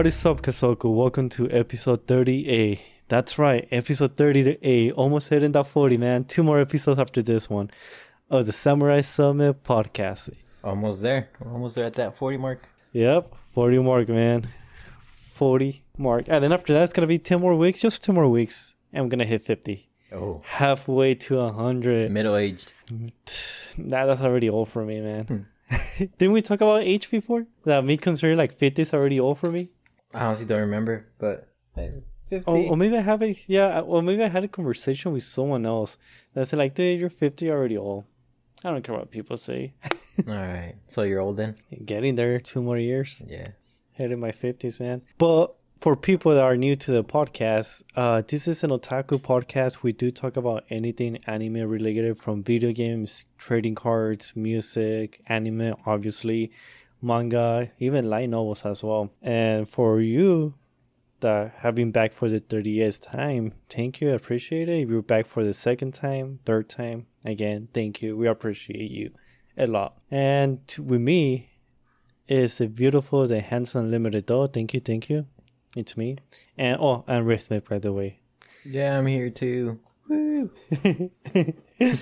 What is up, Kasoku? Welcome to episode 30A. That's right, episode 30A. Almost hitting that 40, man. Two more episodes after this one of the Samurai Summit podcast. Almost there. We're almost there at that 40 mark. Yep, 40 mark, man. 40 mark. And then after that, it's going to be 10 more weeks, just two more weeks. And I'm going to hit 50. Oh, Halfway to 100. middle aged. Nah, that's already old for me, man. Hmm. Didn't we talk about age before? That me considering like 50 is already old for me? I honestly don't remember, but hey, 50. Oh, or maybe I have a yeah. Or maybe I had a conversation with someone else that said like, "Dude, you're 50 already old." I don't care what people say. All right. So you're old then? Getting there, two more years, Yeah. heading my 50s, man. But for people that are new to the podcast, uh, this is an otaku podcast. We do talk about anything anime related, from video games, trading cards, music, anime, obviously, manga, even light novels as well. And for you that have been back for the 30th time, thank you. I appreciate it. If you're back for the second time, third time, again, thank you. We appreciate you a lot. And to, with me is the beautiful, the handsome limited dog. Thank you, thank you. It's me. And oh, and Rhythmic, by the way. Yeah, I'm here too.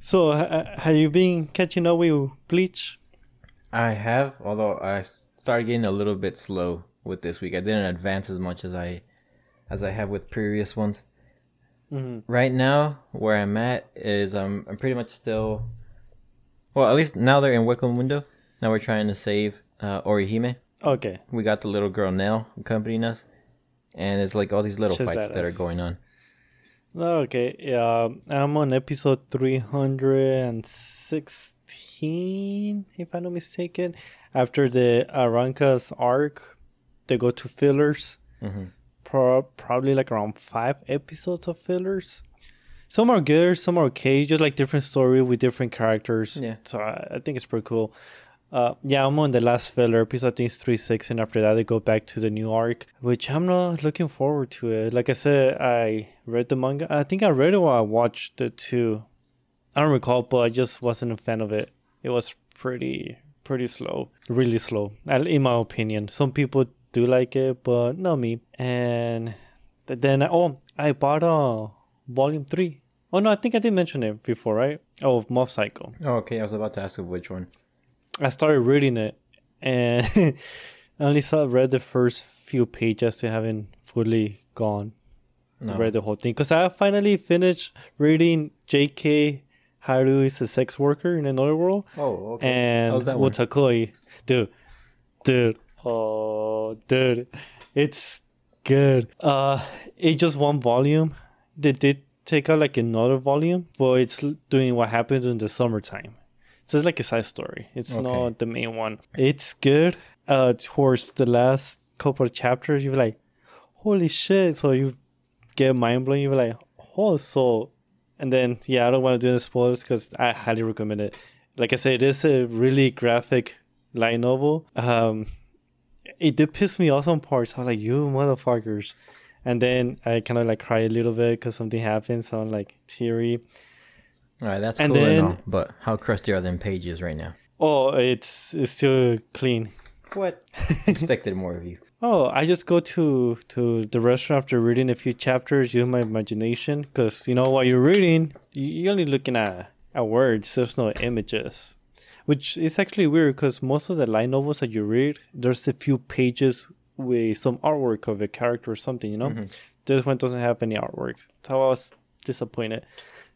So, ha- have you been catching up with Bleach? I have, although I started getting a little bit slow with this week. I didn't advance as much as I as I have with previous ones. Mm-hmm. Right now, where I'm at is I'm I'm pretty much still. Well, at least now they're in Hueco Mundo. Now we're trying to save uh, Orihime. Okay. We got the little girl Nell accompanying us, and it's like all these little She's fights that are going on. Okay. Yeah, I'm on episode 316, if I'm not mistaken. After the Arrancar's arc, they go to fillers. hmm Pro- probably like around five episodes of fillers. Some are good, some are okay. Just like different story with different characters. Yeah. So I, I think it's pretty cool. Uh, yeah, I'm on the last filler episode. I think it's three six, and after that they go back to the new arc, which I'm not looking forward to it. Like I said, I read the manga. I think I read it while I watched it too. I don't recall, but I just wasn't a fan of it. It was pretty pretty slow, really slow, in my opinion. Some people do like it, but not me. And then oh, I bought uh volume three. Oh no, I think I did mention it before, right? Oh, Mob Psycho. Oh, okay. I was about to ask you which one. I started reading it, and I only saw read the first few pages to haven't fully gone No. read the whole thing because I finally finished reading J.K. Haru is a sex worker in another world Oh, okay. and How's that one? Wotakoi, dude, dude, oh, dude, it's good. Uh, it's just one volume. They did take out like another volume, but it's doing what happens in the summertime. So it's like a side story. It's Okay. not the main one. It's good. Uh, towards the last couple of chapters, you're like, holy shit! So you get mind blown. You're like, oh, so, and then yeah, I don't want to do any spoilers because I highly recommend it. Like I said, it is a really graphic light novel. Um, it did piss me off on parts. I was like, you motherfuckers. And then I kind of like cry a little bit because something happened. So I'm like teary. All right, that's And cool and all, but how crusty are them pages right now? Oh, it's it's still clean. What? Expected more of you. Oh, I just go to to the restaurant after reading a few chapters, use my imagination, because you know while you're reading, you- you're only looking at at words. There's no images, which is actually weird because most of the light novels that you read, there's a few pages with some artwork of a character or something. You know, mm-hmm. this one doesn't have any artwork, so I was disappointed.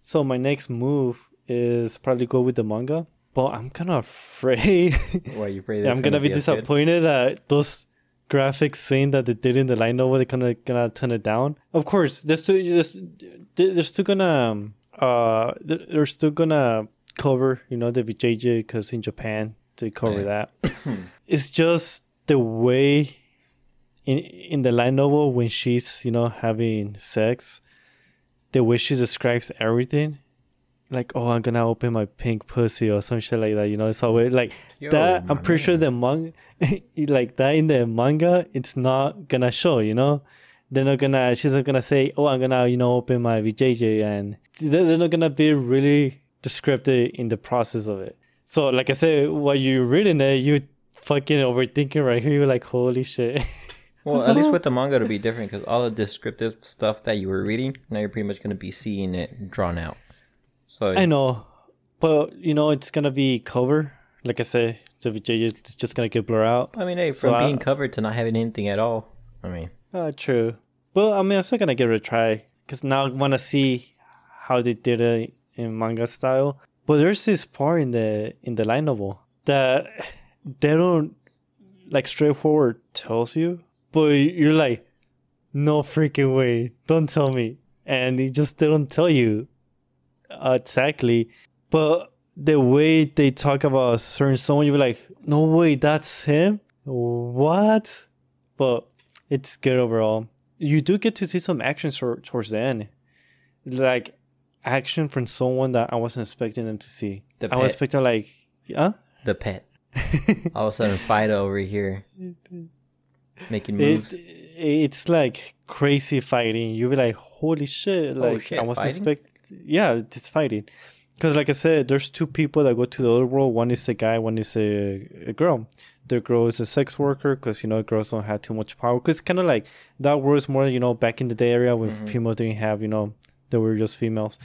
So my next move is probably go with the manga, but I'm kind of afraid. Why are you afraid? Yeah, I'm gonna, be as good? disappointed that those graphics scene that they did in the light novel they're gonna gonna turn it down. Of course, they're still just they're still gonna um, uh they're still gonna cover you know the VJJ because in Japan they cover Yeah. that. it's just the way in in the light novel when she's you know having sex, the way she describes everything. Like oh, I'm gonna open my pink pussy or some shit like that. You know, it's always like Yo, that. Oh I'm pretty sure the manga, like that in the manga, it's not gonna show. You know, they're not gonna. She's not gonna say, "Oh, I'm gonna, you know, open my VJJ," and they're they're not gonna be really descriptive in the process of it. So, like I said, while you're reading it, you fucking overthinking right here. You're like, holy shit. Well, at least with the manga, it'll be different because all the descriptive stuff that you were reading, now you're pretty much going to be seeing it drawn out. So I know, but you know, it's gonna be cover. Like I say, it's, a, it's just gonna get blurred out. I mean, hey, So from I- being covered to not having anything at all. I mean, Uh, true. But I mean, I'm still gonna give it a try because now I want to see how they did it in manga style. But there's this part in the in the light novel that they don't like straightforward tells you, but you're like, no freaking way, don't tell me, and they just they don't tell you exactly. But the way they talk about certain someone, you're like, no way, that's him. What? But it's good overall. You do get to see some action tor- towards the end, like action from someone that I wasn't expecting them to see. The I was pet. expecting like, huh? the pet. all of a sudden, Fido over here making It, moves. It's like crazy fighting. You'll be like, holy shit! Like Oh, shit, I wasn't fighting? expect. Yeah, it's fighting. Because like I said, there's two people that go to the other world. One is a guy. One is a, a girl. The girl is a sex worker because you know girls don't have too much power. Because it's kind of like that was more you know back in the day area when Mm-hmm. females didn't have you know they were just females.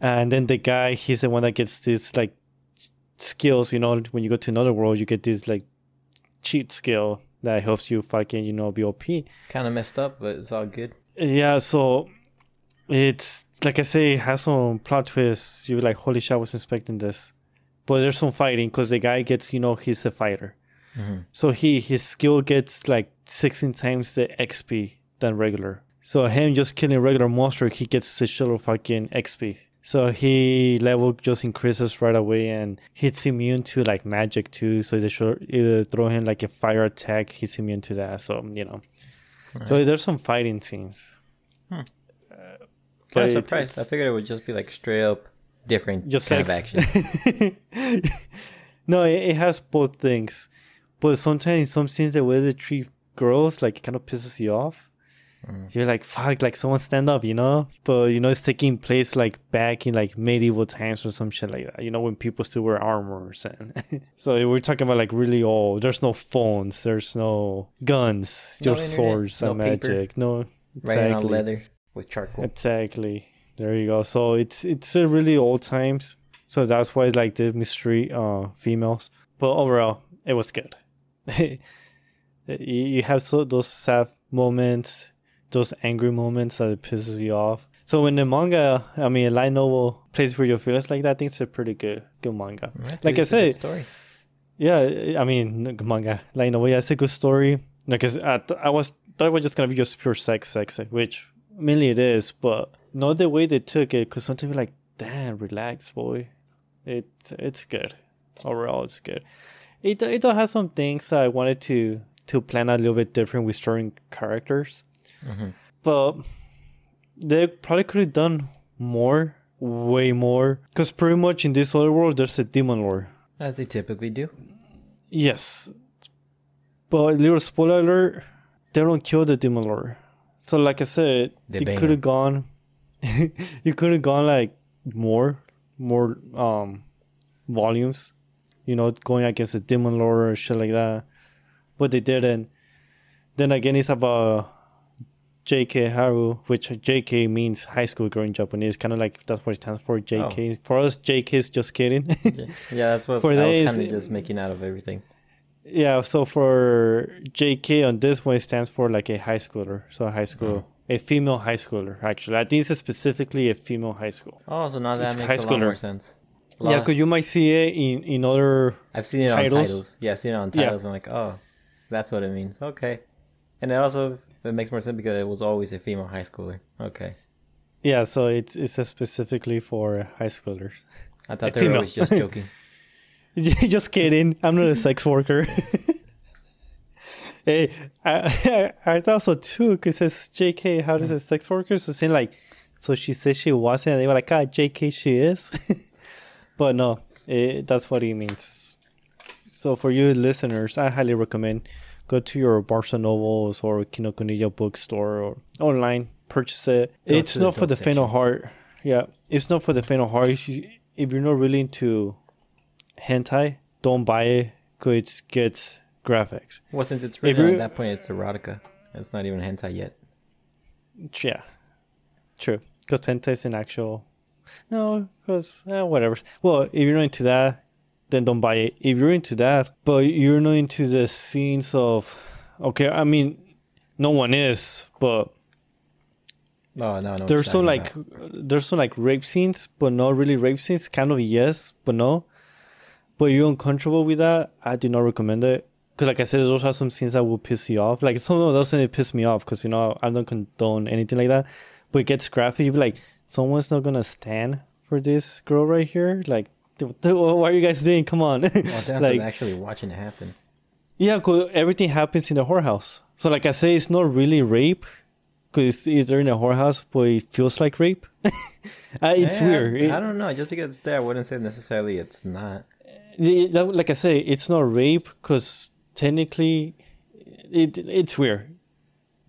And then the guy, he's the one that gets this like skills. You know, when you go to another world, you get this like cheat skill that helps you fucking you know be OP. Kind of messed up, but it's all good. Yeah, so it's like I say, it has some plot twists. You're like, holy shit, I was expecting this. But there's some fighting because the guy gets, you know, he's a fighter. Mhm. So he his skill gets like 16 times the XP than regular. So him just killing regular monster, he gets a shit of fucking XP. So he level just increases right away, and he's immune to like magic too. So they should uh, either throw him like a fire attack, he's immune to that. So you know, so there's some fighting scenes. Hmm. Uh, kind But of it's- surprised. I figured it would just be like straight up different just kind of action. no, it, it has both things, but sometimes in some scenes the way they treat girls like it kind of pisses you off. Mm. You're like, fuck, like someone stand up, you know? But you know, it's taking place like back in like medieval times or some shit like that. You know, when people still wear armors and so we're talking about like really old. There's no phones, there's no guns, No just internet, swords and no paper. magic. No, Writing on leather with charcoal. Exactly. There you go. So it's it's a really old times. So that's why like the mystery uh females. But overall, it was good. you, you have so those sad moments, those angry moments that it pisses you off. So when the manga, I mean, a light novel plays for your feelings like that, I think it's a pretty good good manga. That's like I good story. yeah, I mean manga, light novel. Yeah, it's a good story. Because I, th- I was thought it was just gonna be just pure sex, sex, which mainly it is, but not the way they took it. Because sometimes you're like, damn, relax, boy. It's it's good. Overall, it's good. It it does have some things that I wanted to to plan a little bit different with storing characters, Mhm. but they probably could have done more, way more. Because pretty much in this other world, there's a demon lord. As they typically do. Yes. But little spoiler alert, they don't kill the demon lord. So like I said, They you could have gone you could have gone like more more um volumes. You know, going against the demon lord or shit like that. But they didn't. Then again it's about JK Haru, which JK means high school girl in Japanese, kind of like that's what it stands for. JK. Oh. For us, JK is just kidding. Yeah, yeah that's what For I was kind of just making out of everything. Yeah, so for JK on this one, it stands for like a high schooler. So a high school, mm-hmm. a female high schooler, actually. I think it's specifically a female high school. Oh, so now that It's makes high a lot more schooler. sense. Yeah, because you might see it in, in other. I've seen it titles. on titles. Yeah, I've seen it on Yeah. titles. I'm like, oh, that's what it means. Okay. And it also it makes more sense because it was always a female high schooler. Okay. Yeah, so it's it's a specifically for high schoolers. I thought A they were always just joking. Just kidding. I'm not a sex worker. hey, I, I, I thought so too, because it says JK, how does a sex worker? So saying like, so she said she wasn't, and they were like, ah, JK, she is. but no, it, that's what he means. So for you listeners, I highly recommend go to your Barnes & Nobles or Kinokuniya bookstore or online, purchase it. Go it's to the not for the faint of heart. Yeah, it's not for the faint of heart. If you- If you're not really into hentai, don't buy it because it gets graphics. Well, since it's rated at that point, it's erotica. It's not even hentai yet. Yeah, true. Because hentai is an actual. No, because eh, whatever. Well, if you're not into that, then don't buy it. If you're into that, but you're not into the scenes of, okay, I mean, no one is, but Oh no, no. there's some like about. there's some like rape scenes, but not really rape scenes. Kind of yes, but no. But you're uncomfortable with that, I do not recommend it. Because like I said, there's also some scenes that will piss you off. Like some of those doesn't piss me off because you know I don't condone anything like that. But it gets graphic. You be like, someone's not gonna stand for this girl right here. Like, what are you guys doing? Come on. Well, that's like, actually watching it happen. yeah, cause everything happens in the whorehouse. So like I say, it's not really rape, cause it's in a whorehouse, but it feels like rape. Uh, it's Yeah, weird. It- I don't know. Just because it's there, I wouldn't say necessarily it's not. Like I say, it's not rape because technically, it it's weird.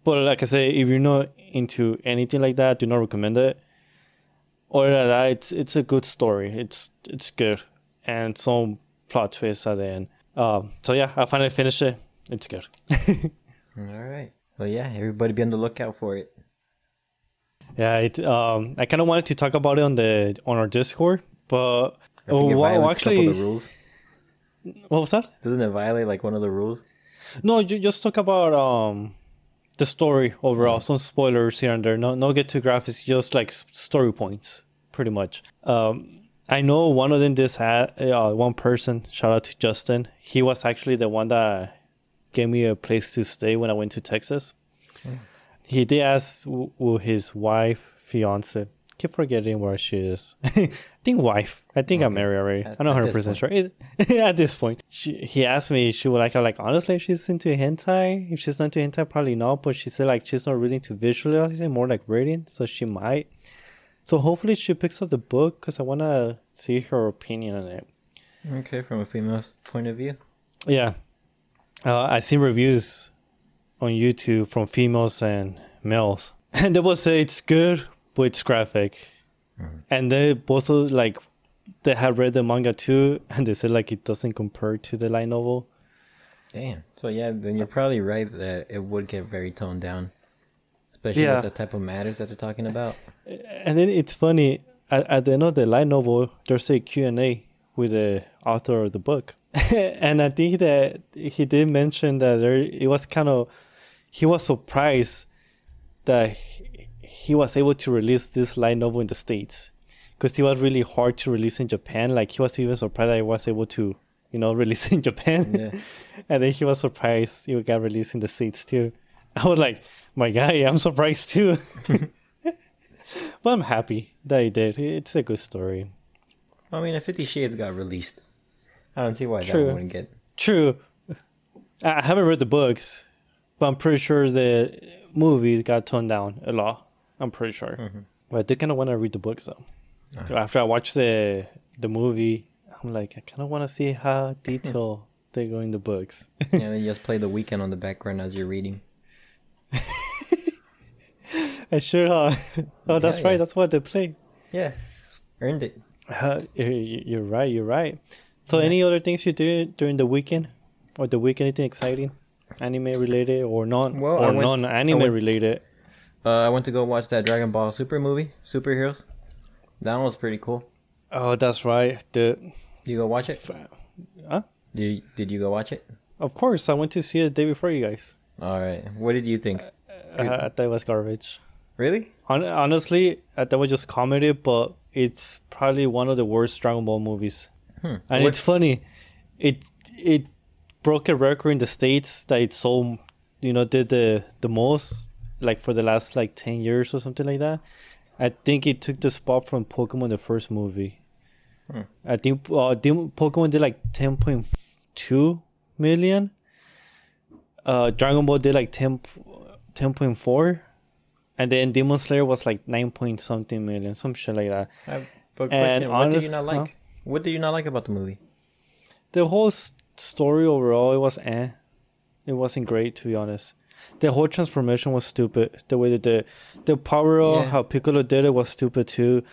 But like I say, if you're not into anything like that, do not recommend it. Other than that, it's it's a good story. It's it's good, and some plot twists at the end. Um, so yeah, I finally finished it. It's good. All right. Well, yeah. Everybody be on the lookout for it. yeah, it. Um, I kind of wanted to talk about it on the on our Discord, but I think it oh, wow, actually, rules. what was that? Doesn't it violate like one of the rules? No, you just talk about um the story overall. Some spoilers here and there. No, no get too graphics. Just like story points, pretty much. Um, I know one of them. This had uh, one person. Shout out to Justin. He was actually the one that gave me a place to stay when I went to Texas. He did ask w- w- his wife, fiance. Keep forgetting where she is. I think wife. I think I'm married already. At- I'm not 100 percent sure. It- at this point, she, he asked me. She would like. I'm like honestly, if she's into hentai. If she's not into hentai, probably not. But she said like she's not really into visualizing, more like reading. So she might. So hopefully she picks up the book because I want to see her opinion on it. Okay, from a female's point of view. Yeah, uh, I seen reviews on YouTube from females and males, and they will say it's good, but it's graphic. And they both like they have read the manga too, and they said like it doesn't compare to the light novel. Damn. So yeah, then you're probably right that it would get very toned down, especially Yeah. with the type of matters that they're talking about. And then it's funny at, at the end of the light novel, there's a Q and A with the author of the book, and I think that he did mention that there it was kind of he was surprised that he, he was able to release this light novel in the states because it was really hard to release in Japan. Like he was even surprised that he was able to you know release in Japan, Yeah. and then he was surprised it got released in the states too. I was like, my guy, I'm surprised too. but I'm happy that he did. It's a good story. I mean, if Fifty Shades got released, I don't see why True. that wouldn't get. True. I haven't read the books, but I'm pretty sure the movies got toned down a lot. I'm pretty sure. Mm-hmm. But I do kind of want to read the books though. Uh-huh. So after I watch the the movie, I'm like, I kind of want to see how detailed they go in the books. and then you just play the Weeknd on the background as you're reading. I sure. Uh, oh, that's Yeah, right. yeah. That's what they play. Yeah, earned it. Uh, you- you're right. You're right. So, any other things you did during the weekend, or the week? Anything exciting, anime related or non well, or non anime related? Uh, I went to go watch that Dragon Ball Super movie, Superheroes. That one was pretty cool. Oh, that's right. The You go watch it? huh? Did you, did you go watch it? Of course, I went to see it the day before you guys. All right. What did you think? Uh, I thought it was garbage. Really? Hon- honestly, I thought it was just comedy, but it's probably one of the worst Dragon Ball movies. Hmm. And What- it's funny, it it broke a record in the states that it sold, you know, did the the most like for the last like ten years or something like that. I think it took the spot from Pokemon the first movie. Hmm. I think uh, Pokemon did like ten point two million. Uh, Dragon Ball did like 10, 10.4 and then Demon Slayer was like nine point something million, some shit like that. But And question, what did honest- you not like? huh? What did you not like about the movie? The whole story overall, it was eh. It wasn't great to be honest. The whole transformation was stupid. The way that the the power up, Yeah. how Piccolo did it was stupid too.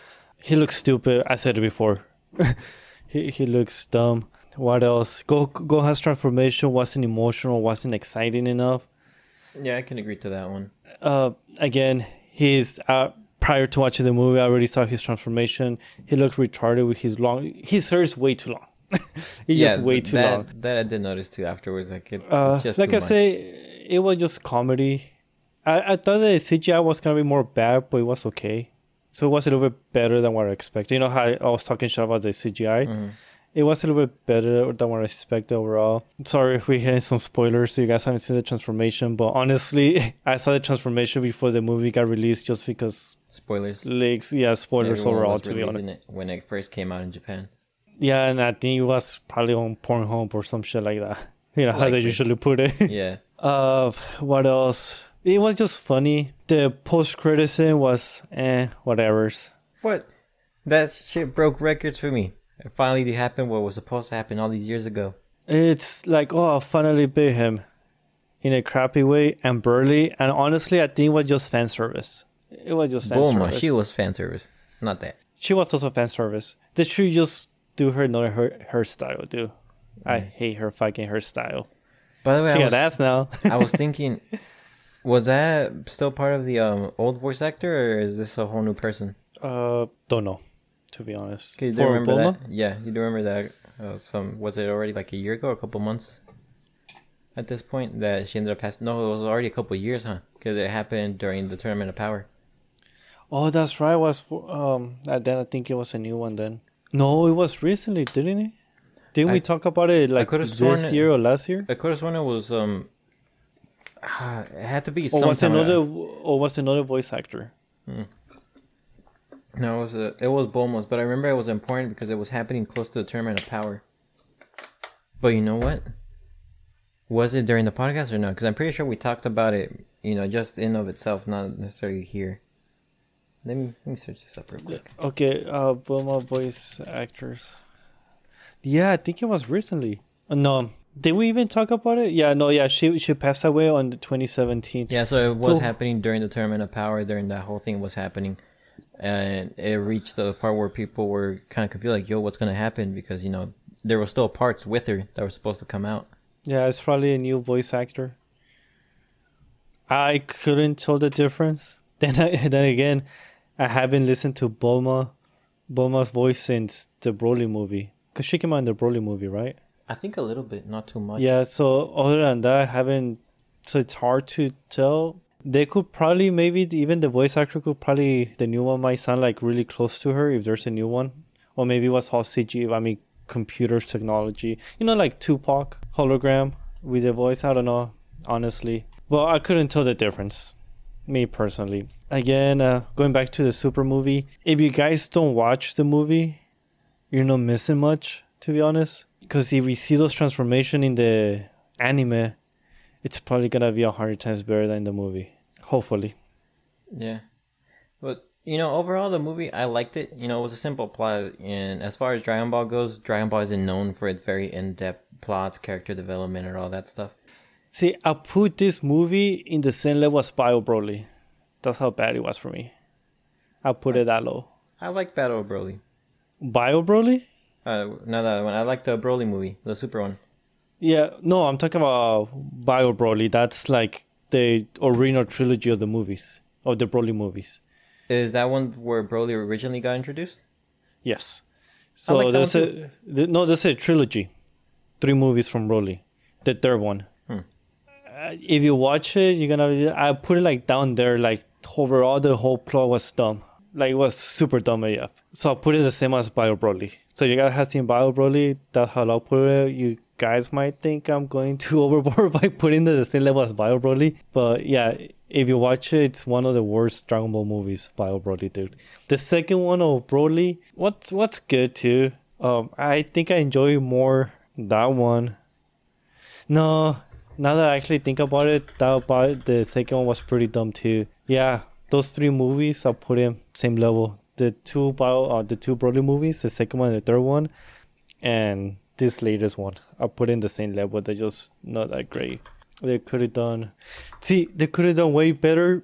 He looks stupid. I said it before. he he looks dumb. What else? Go Gohan's transformation wasn't emotional, wasn't exciting enough. Yeah, I can agree to that one. Uh, again, he's uh, prior to watching the movie, I already saw his transformation. He looked retarded with his long. His hair is way too long. He's yeah, just way too that, long. That I did notice too afterwards. Like it, Uh, it's just like I much. say, it was just comedy. I, I thought the CGI was gonna be more bad, but it was okay. So it was a little bit better than what I expected. You know how I was talking shit about the CGI. Mhm. It was a little bit better than what I expected overall. Sorry if we're getting some spoilers, so you guys haven't seen the transformation. But honestly, I saw the transformation before the movie got released, just because Spoilers. leaks. Yeah, spoilers Everyone overall. To be honest, it when it first came out in Japan. yeah, and I think it was probably on Pornhub or some shit like that. You know how they usually put it. Yeah. Uh, what else? It was just funny. The post credit scene was eh, whatever's. What? That shit broke records for me. It finally happened what was supposed to happen all these years ago. It's like, oh, I finally beat him in a crappy way and burly. And honestly, I think it was just fan service. It was just fan Bulma, service. she was fan service. Not that. She was also fan service. They should just do her another her hairstyle, dude. I hate her fucking hairstyle. By the way, She I got was, ass now. I was thinking, was that still part of the um, old voice actor, or is this a whole new person? uh, don't know, to be honest. Okay, you do remember Bulma? that? Yeah, you do remember that? Uh, some was it already like a year ago, or a couple months? At this point, that she ended up passing. No, it was already a couple years, huh? Because it happened during the Tournament of Power. Oh, that's right. It was for um. Then I think it was a new one. Then no, it was recently, didn't it? Didn't we talk about it like this it- year or last year? I could have sworn it was um. it had to be. Or was another? Or was another voice actor? No, it was a, it was Bulma's, but I remember it was important because it was happening close to the Tournament of Power. But you know what? Was it during the podcast or no? Because I'm pretty sure we talked about it. You know, just in of itself, not necessarily here. Let me let me search this up real quick. Okay, uh, Bulma voice actors. Yeah, I think it was recently. Uh, no, did we even talk about it? Yeah, no, yeah, she she passed away on the 2017. Yeah, so it was So- happening during the Tournament of Power. During that whole thing was happening, and it reached the part where people were kind of confused, like, "Yo, what's gonna happen?" Because you know there were still parts with her that were supposed to come out. Yeah, it's probably a new voice actor. I couldn't tell the difference. Then I, then again, I haven't listened to Bulma, Bulma's voice since the Broly movie. Cause she came out in the Broly movie, right? I think a little bit, not too much. Yeah. So other than that, I haven't. So it's hard to tell. They could probably maybe even the voice actor could probably the new one might sound like really close to her if there's a new one, or maybe it was all CG. I mean, computer technology. You know, like Tupac hologram with the voice. I don't know, honestly. Well, I couldn't tell the difference. Me personally. Again, uh, going back to the Super movie. If you guys don't watch the movie, you're not missing much, to be honest. Because if we see those transformation in the anime, it's probably gonna be a hundred times better than the movie. Hopefully. Yeah. But you know, overall the movie I liked it. You know, it was a simple plot and as far as Dragon Ball goes, Dragon Ball isn't known for its very in depth plots, character development and all that stuff. See, I put this movie in the same level as Bio Broly. That's how bad it was for me. I put it that low. I like Battle Broly. Bio Broly? Uh no that one. I like the Broly movie, the super one. Yeah, no, I'm talking about Bio Broly. That's like the original trilogy of the movies, of the Broly movies. Is that one where Broly originally got introduced? Yes. So like there's a the, no, there's a trilogy, three movies from Broly. The third one. Hmm. Uh, if you watch it, you're gonna. I put it like down there. Like overall, the whole plot was dumb. Like it was super dumb AF. So I put it the same as Bio Broly. So you guys have seen Bio Broly. That's how I'll put it. You guys might think I'm going too overboard by putting the same level as Bio Broly. But yeah, if you watch it, it's one of the worst Dragon Ball movies, Bio Broly, dude. The second one of Broly, what's what's good too. Um, I think I enjoy more that one. No, now that I actually think about it, that about the second one was pretty dumb too. Yeah, those three movies I'll put in same level. The two bio, uh, the two Broly movies, the second one and the third one, and this latest one, I put in the same level. They're just not that great. They could have done. See, they could have done way better.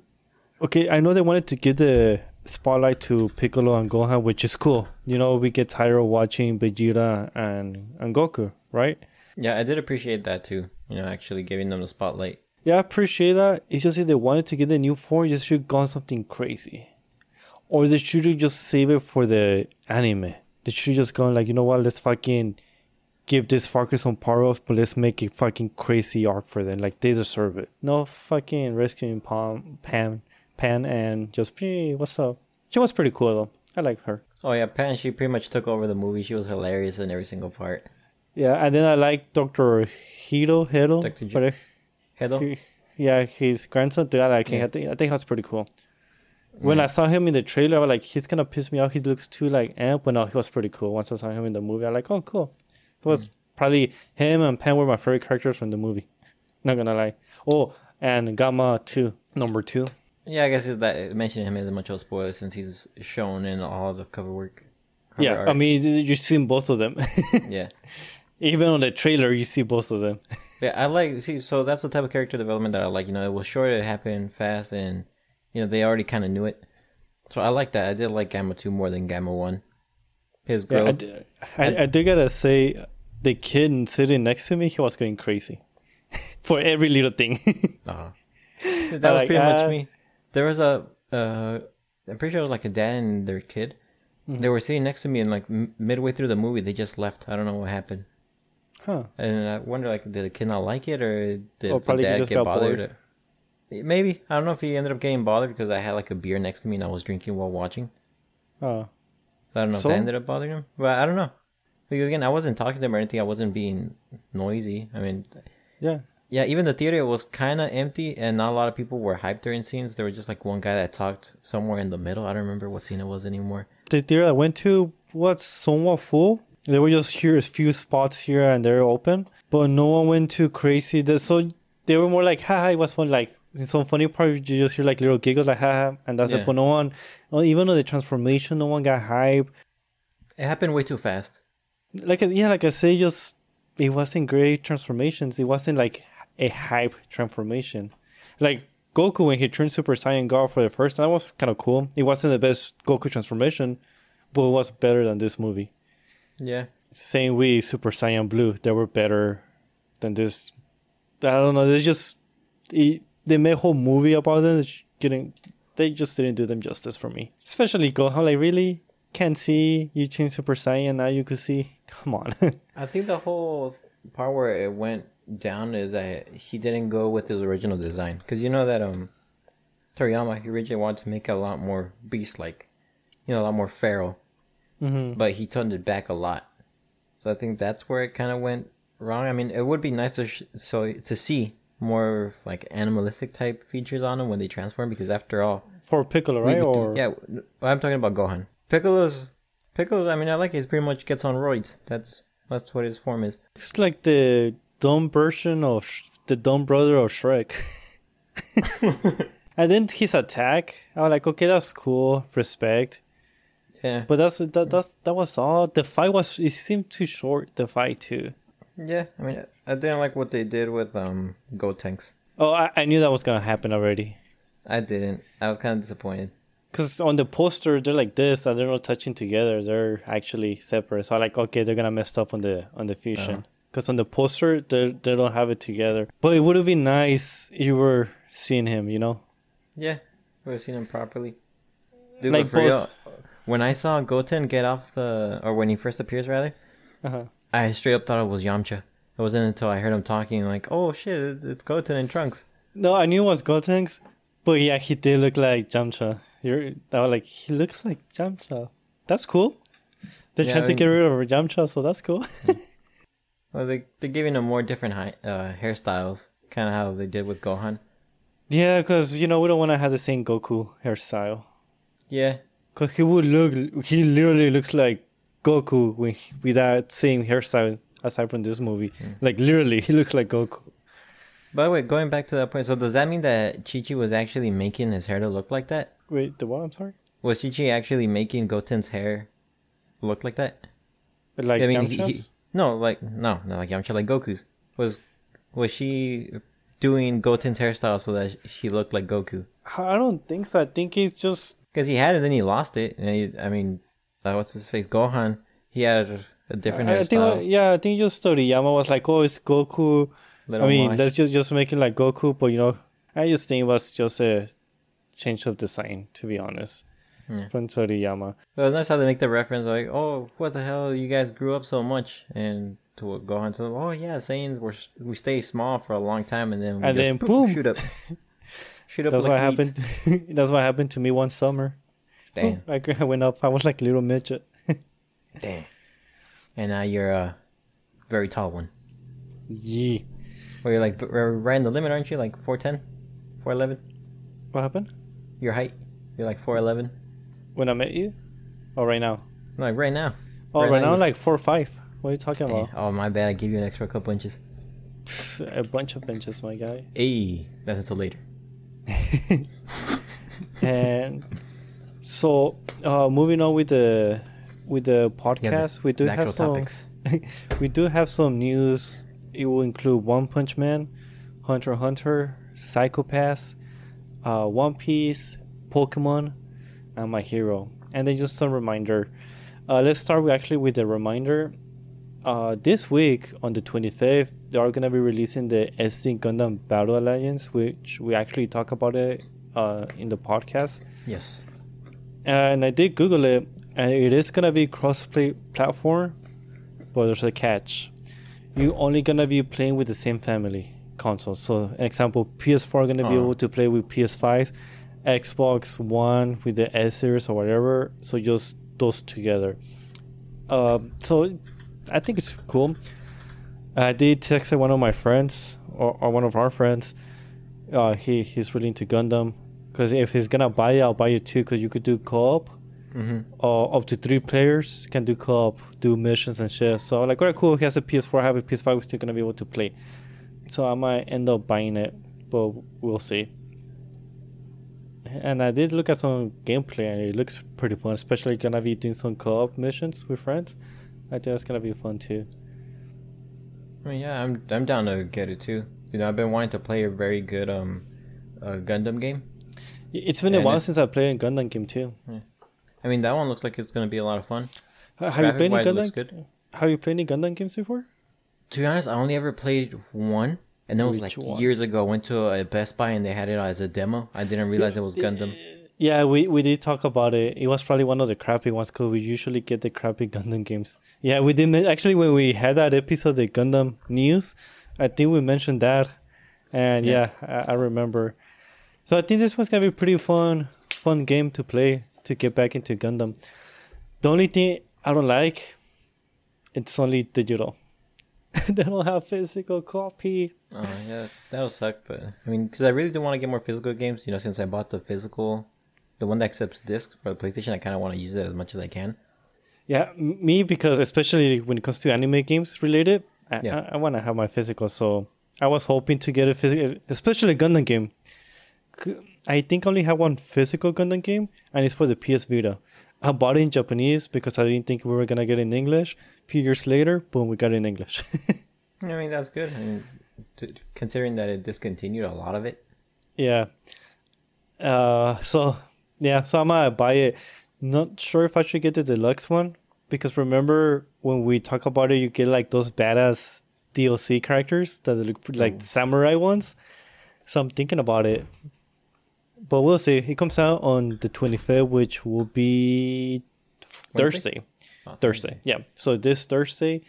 Okay, I know they wanted to give the spotlight to Piccolo and Gohan, which is cool. You know, we get tired of watching Vegeta and and Goku, right? Yeah, I did appreciate that too. You know, actually giving them the spotlight. Yeah, I appreciate that. It's just if they wanted to get the new form, they should have gone something crazy. Or they should have just save it for the anime. They should have just gone like, you know what, let's fucking give this focus on ups, but let's make a fucking crazy arc for them. Like they deserve it. No fucking rescuing Pam, Pam, Pan, and just hey, what's up? She was pretty cool though. I like her. Oh yeah, Pan. She pretty much took over the movie. She was hilarious in every single part. Yeah, and then I like Doctor Hiro Hiro. Dr. J- he- yeah, his grandson. Dude, I like him. Yeah. I think I think that's pretty cool. When I saw him in the trailer, I was like, he's gonna piss me off. He looks too like eh, but no, he was pretty cool. Once I saw him in the movie, I was like, oh, cool. It was mm. probably him and Pan were my favorite characters from the movie. Not gonna lie. Oh, and Gamma two, number two. Yeah, I guess that mentioning him isn't much of a spoiler since he's shown in all the cover work. cover Yeah, art. I mean, you've seen both of them. yeah. Even on the trailer, you see both of them. Yeah, I like see. So that's the type of character development that I like. You know, it was short, it happened fast, and you know they already kind of knew it. So I like that. I did like Gamma two more than Gamma one. His Yeah, I, growth. d- I, I do gotta say, the kid sitting next to me, he was going crazy for every little thing. Uh-huh. that was like, pretty uh, much me. There was a, uh, I'm pretty sure it was like a dad and their kid. Mm-hmm. They were sitting next to me, and like m- midway through the movie, they just left. I don't know what happened, huh? and I wonder like, did the kid not like it, or did Or the probably he dad just get bothered? bored. Maybe I don't know if he ended up getting bothered because I had like a beer next to me and I was drinking while watching. Oh, So I don't know So? if that ended up bothering him, but I don't know. Because again, I wasn't talking to him or anything. I wasn't being noisy. I mean, yeah. yeah, even the theater was kind of empty, and not a lot of people were hyped during scenes. There was just like one guy that talked somewhere in the middle. I don't remember what scene it was anymore. The theater I went to was somewhat full. There were just here a few spots here and there open, but no one went too crazy. So they were more like, haha, it was fun. Like, some funny part, you just hear like little giggles, like, haha, and that's Yeah. it. But no one, oh, even though the transformation, no one got hype. It happened way too fast. like yeah, like I say, just it wasn't great transformations. It wasn't like a hype transformation. Like Goku when he turned Super Saiyan God for the first time that was kind of cool. It wasn't the best Goku transformation, but it was better than this movie. Yeah, Same with Super Saiyan Blue, they were better than this. I don't know. They just it, they made a whole movie about them. Getting they just didn't do them justice for me. Especially Gohan, like really can't see you change Super Saiyan now. You could see. Come on. I think the whole part where it went down is that he didn't go with his original design because you know that um Toriyama he originally wanted to make it a lot more beast-like, you know, a lot more feral. hmm but he toned it back a lot. So I think that's where it kind of went wrong. I mean, it would be nice to sh- so to see more of, like animalistic type features on him when they transform because after all, For Piccolo, right? or yeah, I'm talking about Gohan. Piccolo's Piccolo. I mean, I like it. He pretty much gets on roids. That's that's what his form is. it's like the dumb version of Sh- the dumb brother of Shrek. and then his attack, I was like, okay, that's cool, respect. Yeah, But that's that that's that was all. The fight was it seemed too short. The fight too. Yeah. I mean, I didn't like what they did with um Gotenks. Oh, I, I knew that was gonna happen already. I didn't. I was kind of disappointed. Cause on the poster they're like this and they're not touching together. They're actually separate. So I'm like okay, they're gonna mess up on the on the fusion. Uh-huh. Cause on the poster they they don't have it together. But it would have been nice if you were seeing him. You know, Yeah, we have seen him properly. Dude, Like for real, both- when I saw Goten get off the, or when he first appears, rather, uh-huh. I straight up thought it was Yamcha. It wasn't until I heard him talking, like, oh shit, it's- Goten in Trunks. No, I knew it was Gotenks, but yeah, he did look like Yamcha. You're I was like, he looks like Yamcha. That's cool. They're Yeah, trying I to get rid of Yamcha, so that's cool. Well, they they're giving him more different high, uh, hairstyles, kind of how they did with Gohan. yeah, because you know we don't want to have the same Goku hairstyle. Yeah, Cause he would look, he literally looks like Goku with, with that same hairstyle. Aside from this movie, mm. like literally, he looks like Goku. By the way, going back to that point, so does that mean that Chi Chi was actually making his hair to look like that? Wait, the what? I'm sorry. Was Chi Chi actually making Goten's hair look like that? But like I mean, he, he, no, like no, not like Yamcha, like Goku's. Was was she doing Goten's hairstyle so that she looked like Goku? I don't think so. I think he's just Because he had it, and then he lost it, and he, I mean, uh, what's his face? Gohan. He had a different I, I think, hairstyle. yeah, I think just Toriyama was like, oh, it's Goku. little I mean, let's just just make it like Goku, but you know, I just think it was just a change of design, to be honest, Yeah. from Toriyama. Nice how they make the reference like, "Oh, what the hell? You guys grew up so much," and to what Gohan to them, "Oh yeah, Saiyans were we stay small for a long time, and then we And just then poof, boom. shoot up, shoot up." That's like what wheat." happened. That's what happened to me one summer. Damn, I, went up. I was like a little midget. damn. And now you're a very tall one. Yeah. Well, you're like right in the limit, aren't you? Like 4'10", 4'11"? What happened Your height? You're like 4'11"? when I met you? Oh, right now. Like right now. Oh, Right right, now now, like four or five. What are you talking Damn. about? Oh, my bad. I give you an extra couple inches. A bunch of inches, my guy. Hey, that's until later. and so, uh, moving on with the with the podcast, we do have some. topics. we do have some news. It will include One Punch Man, Hunter Hunter, Psycho-Pass, uh, One Piece, Pokemon, and My Hero. And then just some reminder. Uh, let's start with actually with the reminder. Uh, this week on the 25th, they are gonna be releasing the SD Gundam Battle Alliance, which we actually talk about it uh, in the podcast. Yes. And I did Google it, and it is gonna be cross-play platform, but there's a catch. You're only gonna be playing with the same family console. So, example, PS4 gonna be Oh. able to play with PS5, Xbox One with the S series or whatever. So just those together. Um, so I think it's cool. I did text one of my friends or, or one of our friends. Uh, he he's really into Gundam. Because if he's gonna buy it, I'll buy it too. Because you could do co-op, Mm-hmm. or up to three players can do co-op, do missions and shit. So like, alright, cool. He has a PS4, I have a PS5. We're still gonna be able to play. So I might end up buying it, but we'll see. And I did look at some gameplay, and it looks pretty fun. Especially gonna be doing some co-op missions with friends. I think that's gonna be fun too. I mean, yeah, I'm I'm down to get it too. You know, I've been wanting to play a very good um, uh, Gundam game. It's been Yeah, a while since I played a Gundam game too. I mean, that one looks like it's gonna be a lot of fun. Ha- Have you played any Graphic-wise, it looks Gundam? good. Have you played any Gundam games before? To be honest, I only ever played one, and that was like one? years ago. I went to a Best Buy and they had it as a demo. I didn't realize it was Gundam. Yeah, we, we did talk about it. It was probably one of the crappy ones because we usually get the crappy Gundam games. Yeah, we did actually when we had that episode, the Gundam news. I think we mentioned that, and yeah, Yeah. I, I remember. So I think this one's gonna be pretty fun, fun game to play to get back into Gundam. The only thing I don't like, it's only digital. they don't have physical copy. Oh yeah, that'll suck. But I mean, because I really do want to get more physical games. You know, since I bought the physical, the one that accepts discs for the PlayStation, I kind of want to use it as much as I can. Yeah, me because especially when it comes to anime games related, I, Yeah. I, I want to have my physical. So I was hoping to get a physical, especially a Gundam game. I think I only have one physical Gundam game, and it's for the PS Vita. I bought it in Japanese because I didn't think we were gonna get it in English. A few years later, boom, we got it in English. I mean, that's good. I mean, considering that it discontinued a lot of it. yeah. Uh, so yeah, so I might buy it. Not sure if I should get the deluxe one because remember when we talk about it, you get like those badass DLC characters that look like samurai ones. So I'm thinking about it, but we'll see. It comes out on the 25th, which will be Wednesday? Thursday. Oh, Thursday, yeah. So this Thursday,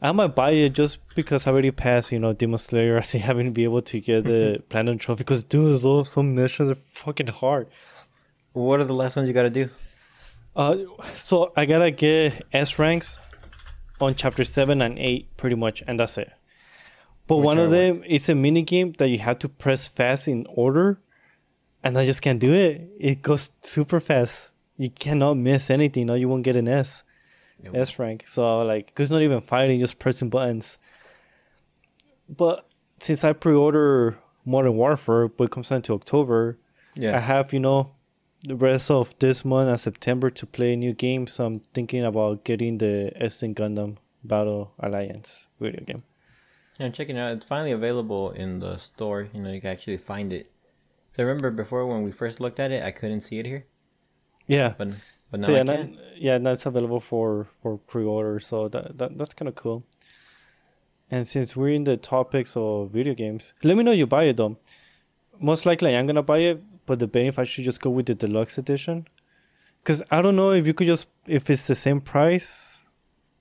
I might buy it just because I already passed, you know, Demon Slayer. I see having be able to get the platinum trophy because dude, those some missions are fucking hard. What are the last ones you got to do? Uh, so I gotta get S ranks on chapter seven and eight, pretty much, and that's it. But Which one of them is a mini game that you have to press fast in order, and I just can't do it. It goes super fast. You cannot miss anything, or you won't get an S. Nope. S rank. So like, cause it's not even fighting, just pressing buttons. But since I pre-order Modern Warfare, but it comes out to October, I have you know the rest of this month and September to play new games. So I'm thinking about getting the SD Gundam Battle Alliance video game. Yeah, checking it out. It's finally available in the store. You know, you can actually find it. So I remember before when we first looked at it, I couldn't see it here. Yeah. but but now so yeah, can. yeah, that's available for for pre-order. So that, that that's kind of cool. And since we're in the topics of video games, let me know you buy it though. Most likely, I'm gonna buy it, but debating if I should just go with the deluxe edition. Cause I don't know if you could just if it's the same price,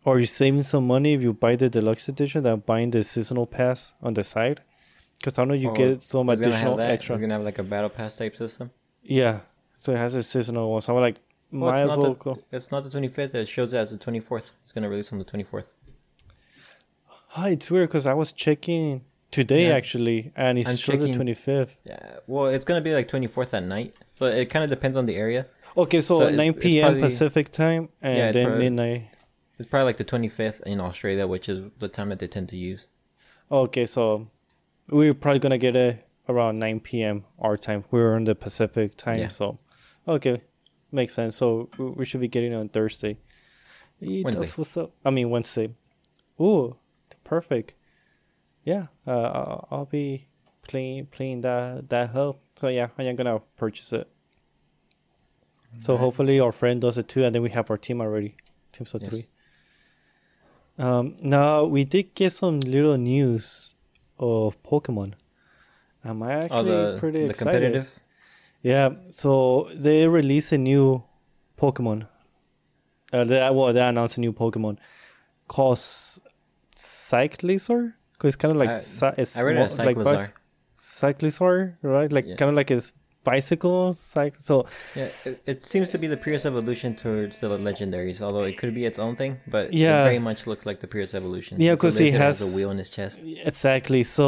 or you're saving some money if you buy the deluxe edition than buying the seasonal pass on the side. Cause I know you Oh, get some additional extra. We're gonna have like a battle pass type system. Yeah, so it has a seasonal one. So I'm like, Well, might it's as not well the, go. It's not the 25th. It shows it as the 24th. It's gonna release on the 24th. Hi, ah, it's weird because I was checking today Yeah. actually, and it I'm shows the twenty fifth. Yeah. Well, it's gonna be like 24th at night, but it kind of depends on the area. Okay, so, So nine it's p.m. probably- Pacific time, and Yeah, then probably- midnight. It's probably like the 25th in Australia, which is the time that they tend to use. Okay, so we're probably gonna get it around nine p.m. our time. We're on the Pacific time, Yeah. so okay, makes sense. So we- we should be getting it on Thursday. Wednesday. That's what's up. I mean Wednesday. Ooh, perfect. Yeah, uh, I'll- be playing playing that that hub. So yeah, I am gonna purchase it. So hopefully our friend does it too, and then we have our team already. Teams of Yes. three. Um, now we did get some little news of Pokemon. Am I actually Oh, the pretty the excited? competitive. Yeah, so they release a new Pokemon. Uh, they, well, they announced a new Pokemon called S- Cyclizar. Cause it's kind of like I- cy- it's I read it like Cyclizar, right? Like Yeah. kind of like his bicycle. Cycle. So Yeah, it, it seems to be the Pierce evolution towards the legendaries, although it could be its own thing. But Yeah. it very much looks like the Pierce evolution. Yeah, because he lizard, has- a wheel in his chest. Exactly. So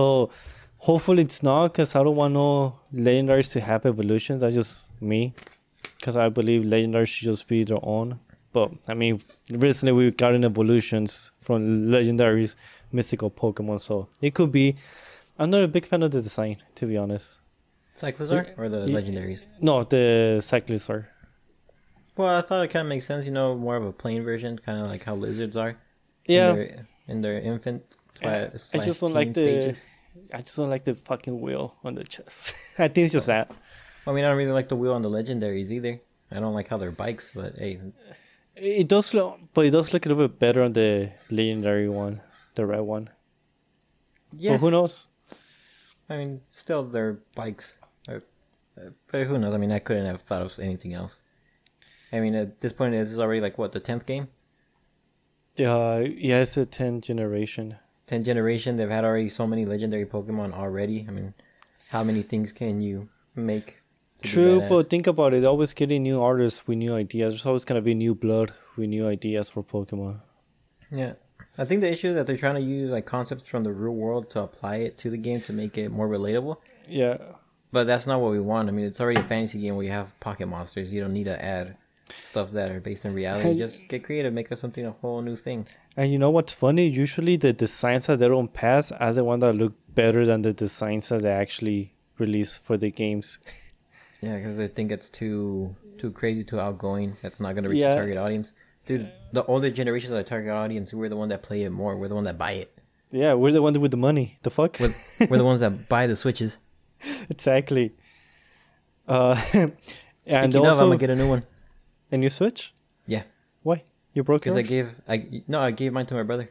hopefully it's not because I don't want no legendaries to have evolutions. That's just me. Because I believe legendaries should just be their own. But I mean, recently we've gotten evolutions from legendaries, mythical Pokemon. So it could be. I'm not a big fan of the design, to be honest. Cyclizar or the Ye- legendaries? No, the Cyclizar. Well, I thought it kind of makes sense. You know, more of a plain version, kind of like how lizards are. Yeah, In their, in their infant. Yeah, slash I just don't like the- stages. I just don't like the fucking wheel on the chest. I think it's just that. I mean, I don't really like the wheel on the legendaries either. I don't like how they're bikes, but hey, It does look, but it does look a little bit better on the legendary one, the red one. yeah. But who knows? I mean, still they're bikes. Uh, But who knows? I mean, I couldn't have thought of anything else. I mean, at this point, this is already like what the tenth game, Uh, yeah, it's a 10 generation. tenth generation. They've had already so many legendary Pokemon already. I mean, how many things can you make? True, but think about it. Always getting new artists with new ideas. There's always gonna be new blood with new ideas for Pokemon. yeah, I think the issue is that they're trying to use like concepts from the real world to apply it to the game to make it more relatable. Yeah, But that's not what we want. I mean, it's already a fantasy game where you have pocket monsters. You don't need to add stuff that are based in reality. Hey. Just get creative, make us something a whole new thing. and you know what's funny? Usually the designs that they don't pass are the one that look better than the designs that they actually release for the games. Yeah, because they think it's too too crazy, too outgoing. That's not gonna reach Yeah. the target audience. Dude, the older generations of the target audience, we're the one that play it more. We're the one that buy it. Yeah, we're the one with the money. The fuck? We're, we're the ones that buy the switches. exactly. Uh, and Speaking of, also I'm gonna get a new one. a new Switch. Yeah, Why? You broke because I gave I no, I gave mine to my brother.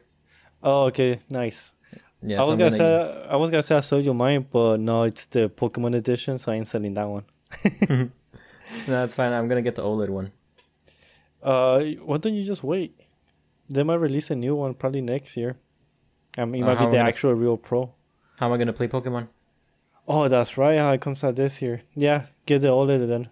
Oh, okay, nice. Yeah, I was gonna, gonna- say I was gonna say I sold you mine, but no, it's the Pokemon edition, so I ain't selling that one. no, that's fine. I'm gonna get the OLED one. Uh, why don't you just wait? They might release a new one probably next year. I mean, it Uh, might be the gonna- actual real pro. How am I gonna play Pokemon? Oh, that's right. How it comes out this year? Yeah, get the OLED then.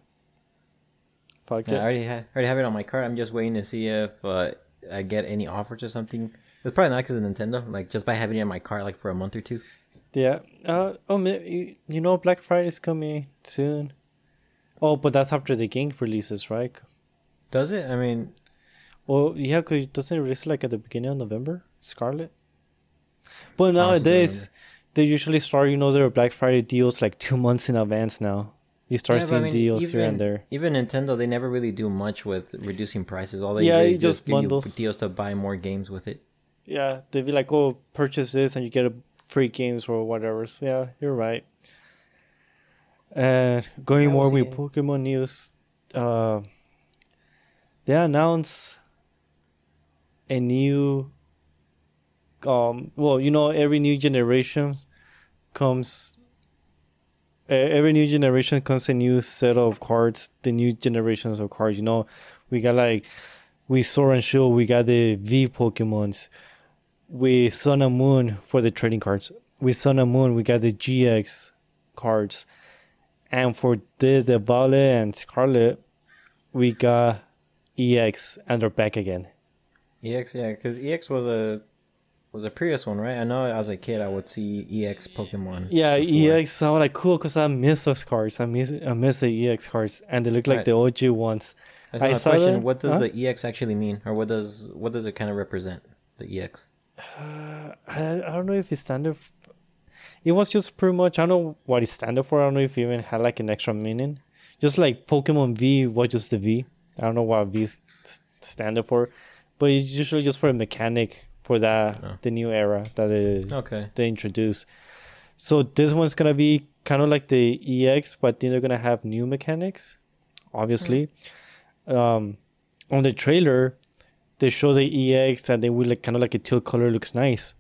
Fuck Yeah, I already ha- already have it on my cart. I'm just waiting to see if uh, I get any offers or something. It's probably not because of Nintendo. Like just by having it in my cart like for a month or two. Yeah. Uh. Oh, you, you know Black Friday's coming soon. Oh, but that's after the game releases, right? Does it? I mean, Well, yeah, cause it doesn't it release like at the beginning of November, Scarlet. But Possibly nowadays, they usually start, you know, their Black Friday deals like two months in advance now. You start Yeah, but I seeing mean, deals here and even- there. Even Nintendo, they never really do much with reducing prices. All they Yeah, really it just give you bundles. deals to buy more games with it. Yeah, they'd be like, "Oh, purchase this and you get a free games or whatever." So yeah, you're right. And going Yeah, more with. Pokemon news, uh, they announced a new um well you know every new generation comes every new generation comes a new set of cards the new generations of cards you know? We got like with sword and shield we got the v pokemons with sun and moon for the trading cards with sun and moon we got the gx cards and for this the violet and scarlet we got ex and they're back again. EX, yeah, because EX was a was a previous one, right? I know as a kid I would see EX Pokemon. Yeah, before. EX sound like cool because I miss those cards. I miss I miss the EX cards, and they look like Right. the OG ones. I, I saw question: them. What does Huh? the EX actually mean, or what does what does it kind of represent? The EX. Uh, I, I don't know if it's standard. F- it was just pretty much. I don't know what it standard for. I don't know if it even had like an extra meaning. Just like Pokemon V was just the V. I don't know what V standard for, but it's usually just for a mechanic for that Oh. the new era that they, Okay. they introduced. So this one's gonna be kind of like the EX, but then they're gonna have new mechanics, obviously. Um, on the trailer, they show the EX and they will like kind of like a teal color looks nice,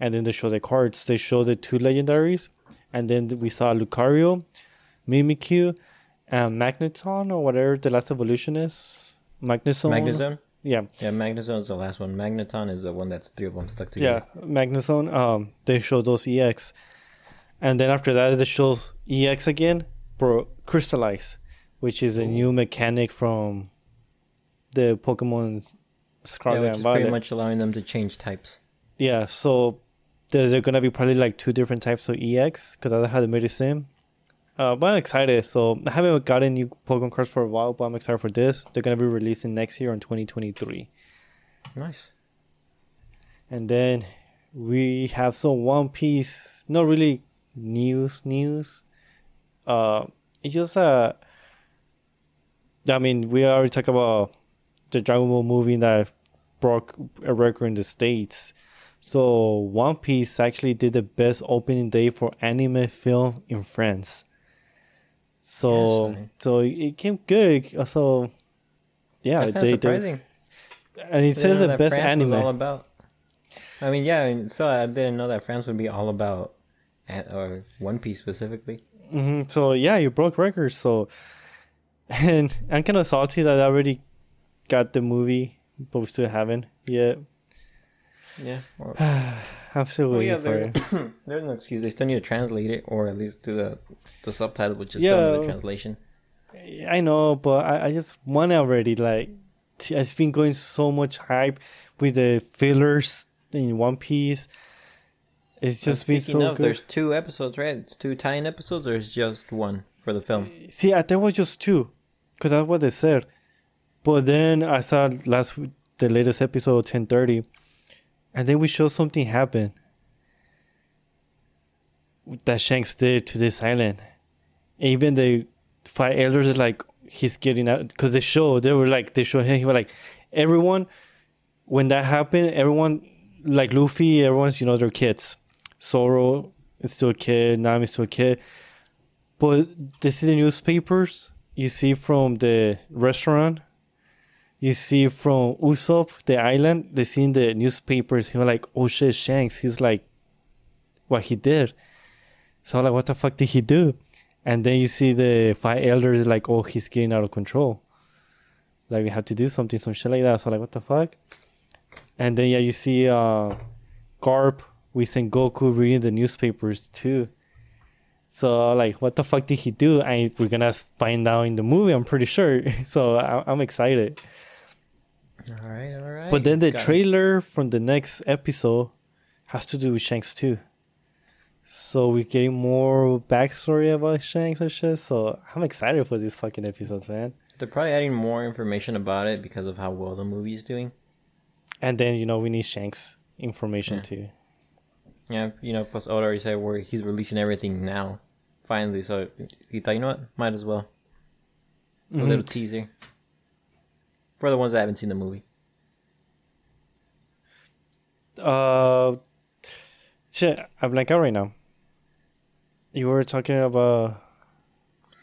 and then they show the cards. They show the two legendaries, and then we saw Lucario, Mimikyu, and Magneton or whatever the last evolution is. Magnezone. Magnezone. Yeah. Yeah, Magnezone is the last one. Magneton is the one that's three of them stuck together. Yeah. Magnezone. Um, they show those EX, and then after that they show EX again for Crystallize, which is a new mechanic from the Pokemon Yeah, Scarlet which and is Violet. pretty much allowing them to change types. Yeah, so there's there gonna be probably like two different types of EX because I had made the medicine. Uh, but I'm excited. So I haven't gotten new Pokemon cards for a while, but I'm excited for this. They're gonna be releasing next year in 2023. Nice. And then we have some One Piece, not really news news. Uh, it's just uh, I mean, we already talked about the Dragon Ball movie that broke a record in the states. So One Piece actually did the best opening day for anime film in France. So Yes, I- so it came good. So yeah, That's they, of they and it says the best France anime. all about. I mean, yeah. So I didn't know that France would be all about, or One Piece specifically. hmm So yeah, you broke records. So, and I'm kind of salty that I already got the movie, but we still haven't yet. Yeah. Or, I'm still well, waiting Oh, yeah. for it. there's no excuse. They still need to translate it, or at least do the the subtitle, which is still under the translation. I know, but I, I just want it already. Like, it's been going so much hype with the fillers in One Piece. It's just been so of, good. there's two episodes, right? It's two tie-in episodes, or it's just one for the film. See, I thought it was just two, because that's what they said. But then I saw last the latest episode, ten thirty, and then we show something happen that Shanks did to this island. Even the five elders are like he's getting out because they show they were like they show him he was like everyone when that happened everyone like Luffy everyone's you know they're kids. Zoro is still a kid. Nami's still a kid. But this is the newspapers you see from the restaurant. You see from Usopp, the island. They see in the newspapers. He was like, "Oh shit, Shanks." He's like, "What he did?" So I'm like, "What the fuck did he do?" And then you see the five elders like, "Oh, he's getting out of control. Like we have to do something, some shit like that." So like, "What the fuck?" And then yeah, you see uh, Garp with Sengoku reading the newspapers too. So like, what the fuck did he do? And we're gonna find out in the movie. I'm pretty sure. So I- I'm excited. All right, all right. But then the Got it. trailer from the next episode has to do with Shanks too. So we're getting more backstory about Shanks and shit. So I'm excited for these fucking episodes, man. They're probably adding more information about it because of how well the movie is doing. And then you know we need Shanks information Yeah. too. Yeah, you know, plus Oda already said where he's releasing everything now, finally. So he thought, you know what, might as well. A Mm-hmm. little teaser for the ones that haven't seen the movie. Uh, shit, I'm blank out right now. You were talking about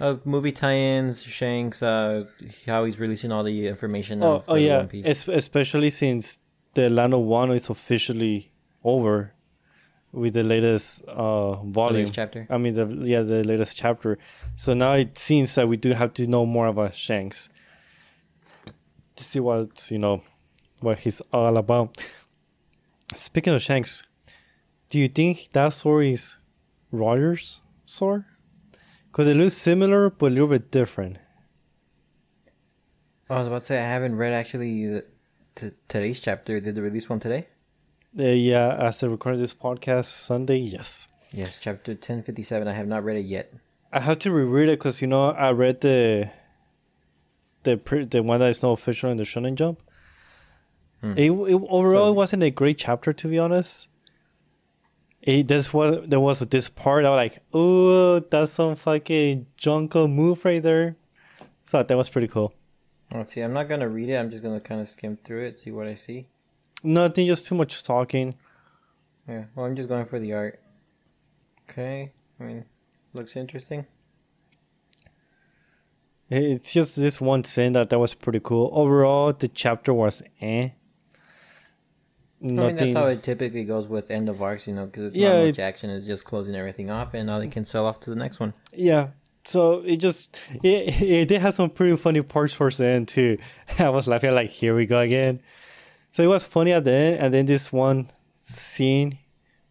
Uh, movie tie-ins, Shanks, uh, how he's releasing all the information. Oh, oh yeah, One Piece. es- especially since the Land of Wano is officially over with the latest uh volume. latest chapter. I mean, the yeah, the latest chapter. So now it seems that we do have to know more about Shanks to see what you know what he's all about. Speaking of Shanks, do you think that story is Rogers' sword? Because it looks similar but a little bit different. I was about to say I haven't read actually t- today's chapter. Did they release one today? Uh, yeah, as I record this podcast Sunday, yes. Yes, chapter ten fifty seven. I have not read it yet. I have to reread it because you know I read the the pre- the one that is not official in the Shonen Jump. Hmm. It, it overall it wasn't a great chapter to be honest. It this was there was this part I was like, oh, that's some fucking Yonko move right there. So that was pretty cool. Let's see. I'm not gonna read it. I'm just gonna kind of skim through it, see what I see. Nothing, just too much talking. Yeah. Well, I'm just going for the art. Okay. I mean, looks interesting. It's just this one scene that that was pretty cool. Overall, the chapter was eh. I mean, that's how it typically goes with end of arcs, you know, because Yeah, not much it- action. is just closing everything off, and now they can sell off to the next one. Yeah. So it just it, it did have some pretty funny parts towards the end too. I was laughing like here we go again. So it was funny at the end, and then this one scene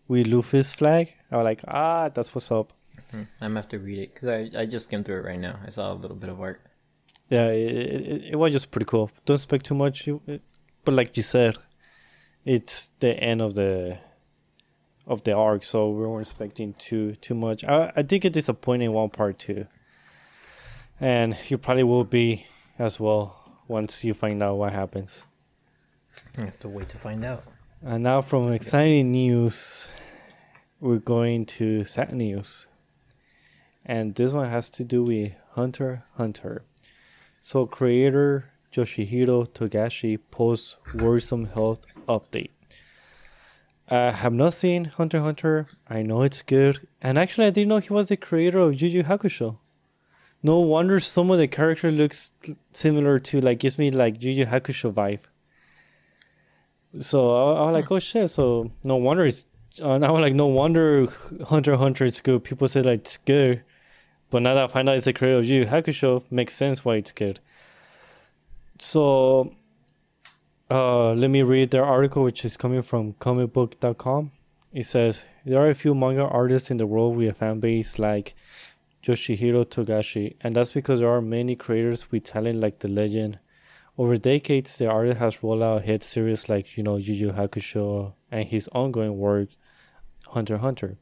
with Luffy's flag. I was like, ah, that's what's up. Hmm. I'm gonna have to read it because I, I just skimmed through it right now. I saw a little bit of art. Yeah, it, it, it was just pretty cool. Don't expect too much, but like you said, it's the end of the of the arc, so we weren't expecting too too much. I I did get disappointed in one part too, and you probably will be as well once you find out what happens. I have to wait to find out. And now from exciting news, we're going to sad news. And this one has to do with Hunter Hunter. So creator Yoshihiro Togashi posts worrisome health update. I have not seen Hunter Hunter. I know it's good. And actually I didn't know he was the creator of Yu Hakusho. No wonder some of the character looks similar to like gives me like Yu Hakusho vibe. So I, I was like, oh shit. So no wonder it's. Uh, I was like, no wonder Hunter Hunter is good. People say like it's good, but now that I find out it's the creator of Yu Hakusho, makes sense why it's good. So, uh, let me read their article, which is coming from comicbook.com. It says there are a few manga artists in the world with a fan base like Yoshihiro Togashi, and that's because there are many creators with talent like the legend. Over decades, the artist has rolled out hit series like you know Yu Yu Hakusho and his ongoing work, Hunter Hunter.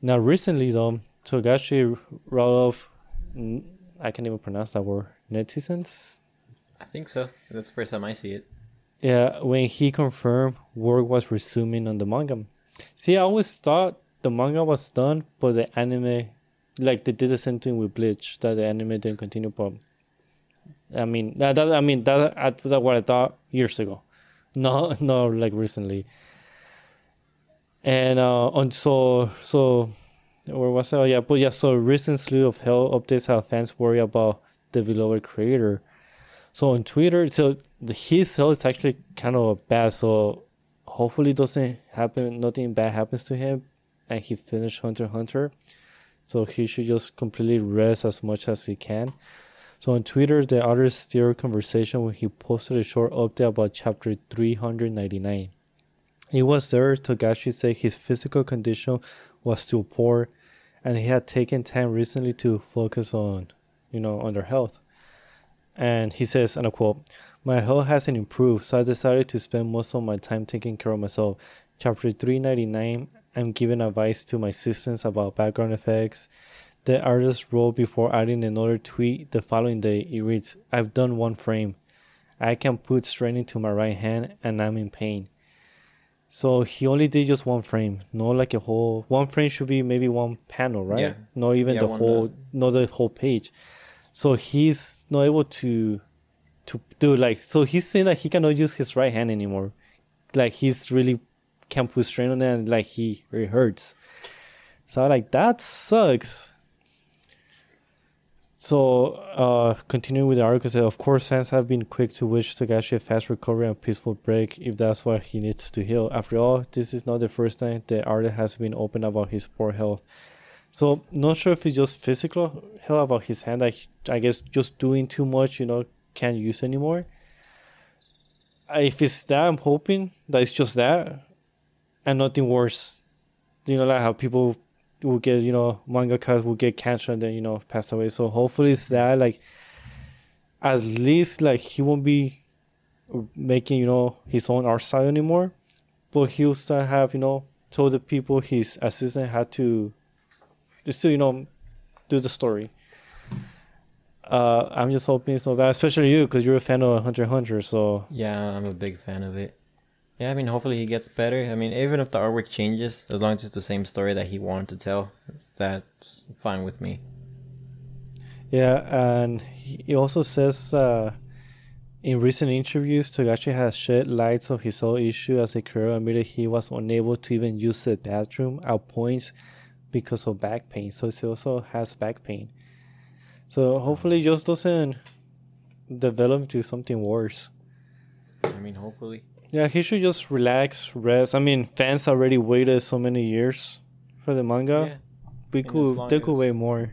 Now, recently though, Togashi wrote off. I can't even pronounce that word. Netizens. I think so. That's the first time I see it. Yeah, when he confirmed work was resuming on the manga. See, I always thought the manga was done, but the anime, like they did the same thing with Bleach, that the anime didn't continue. But I mean, that, that I mean that that's what I thought years ago, no, no, like recently. And uh, on so so, where was I? Oh, yeah, but yeah. So recent slew of hell updates how fans worry about the beloved creator. So on Twitter, so the, his health is actually kind of bad. So hopefully it doesn't happen. Nothing bad happens to him, and he finished Hunter Hunter. So he should just completely rest as much as he can. So on Twitter, the artist steered conversation when he posted a short update about chapter 399. It was there Togashi said his physical condition was still poor, and he had taken time recently to focus on, you know, on their health. And he says, and I quote, My health hasn't improved, so I decided to spend most of my time taking care of myself. Chapter 399, I'm giving advice to my assistants about background effects. The artist wrote before adding another tweet the following day. It reads, I've done one frame. I can put strain into my right hand and I'm in pain. So he only did just one frame, not like a whole. One frame should be maybe one panel, right? Yeah. Not even Yeah, the whole, not the whole page. So he's not able to, to do like. So he's saying that he cannot use his right hand anymore. Like he's really can't put strain on it, and like he it hurts. So I'm like that sucks. So, uh, continuing with the article, said, of course, fans have been quick to wish Togashi a fast recovery and peaceful break if that's what he needs to heal. After all, this is not the first time the artist has been open about his poor health. So, not sure if it's just physical health about his hand. I, I guess just doing too much, you know, can't use anymore. If it's that, I'm hoping that it's just that and nothing worse. You know, like how people will get you know manga mangaka will get cancer and then you know pass away. So hopefully it's that like at least like he won't be making you know his own art style anymore, but he'll still have you know told the people his assistant had to still you know do the story. Uh, I'm just hoping so bad, especially you, because you're a fan of Hunter Hunter. So Yeah, I'm a big fan of it. Yeah, I mean, hopefully he gets better. I mean, even if the artwork changes, as long as it's the same story that he wanted to tell, that's fine with me. Yeah, and he also says uh, in recent interviews, Togashi has shed light on his whole issue as a career, admitted he was unable to even use the bathroom at points because of back pain. So he also has back pain. So hopefully, just doesn't develop to something worse. I mean, hopefully. Yeah, he should just relax, rest. I mean, fans already waited so many years for the manga. We and could, they could wait more.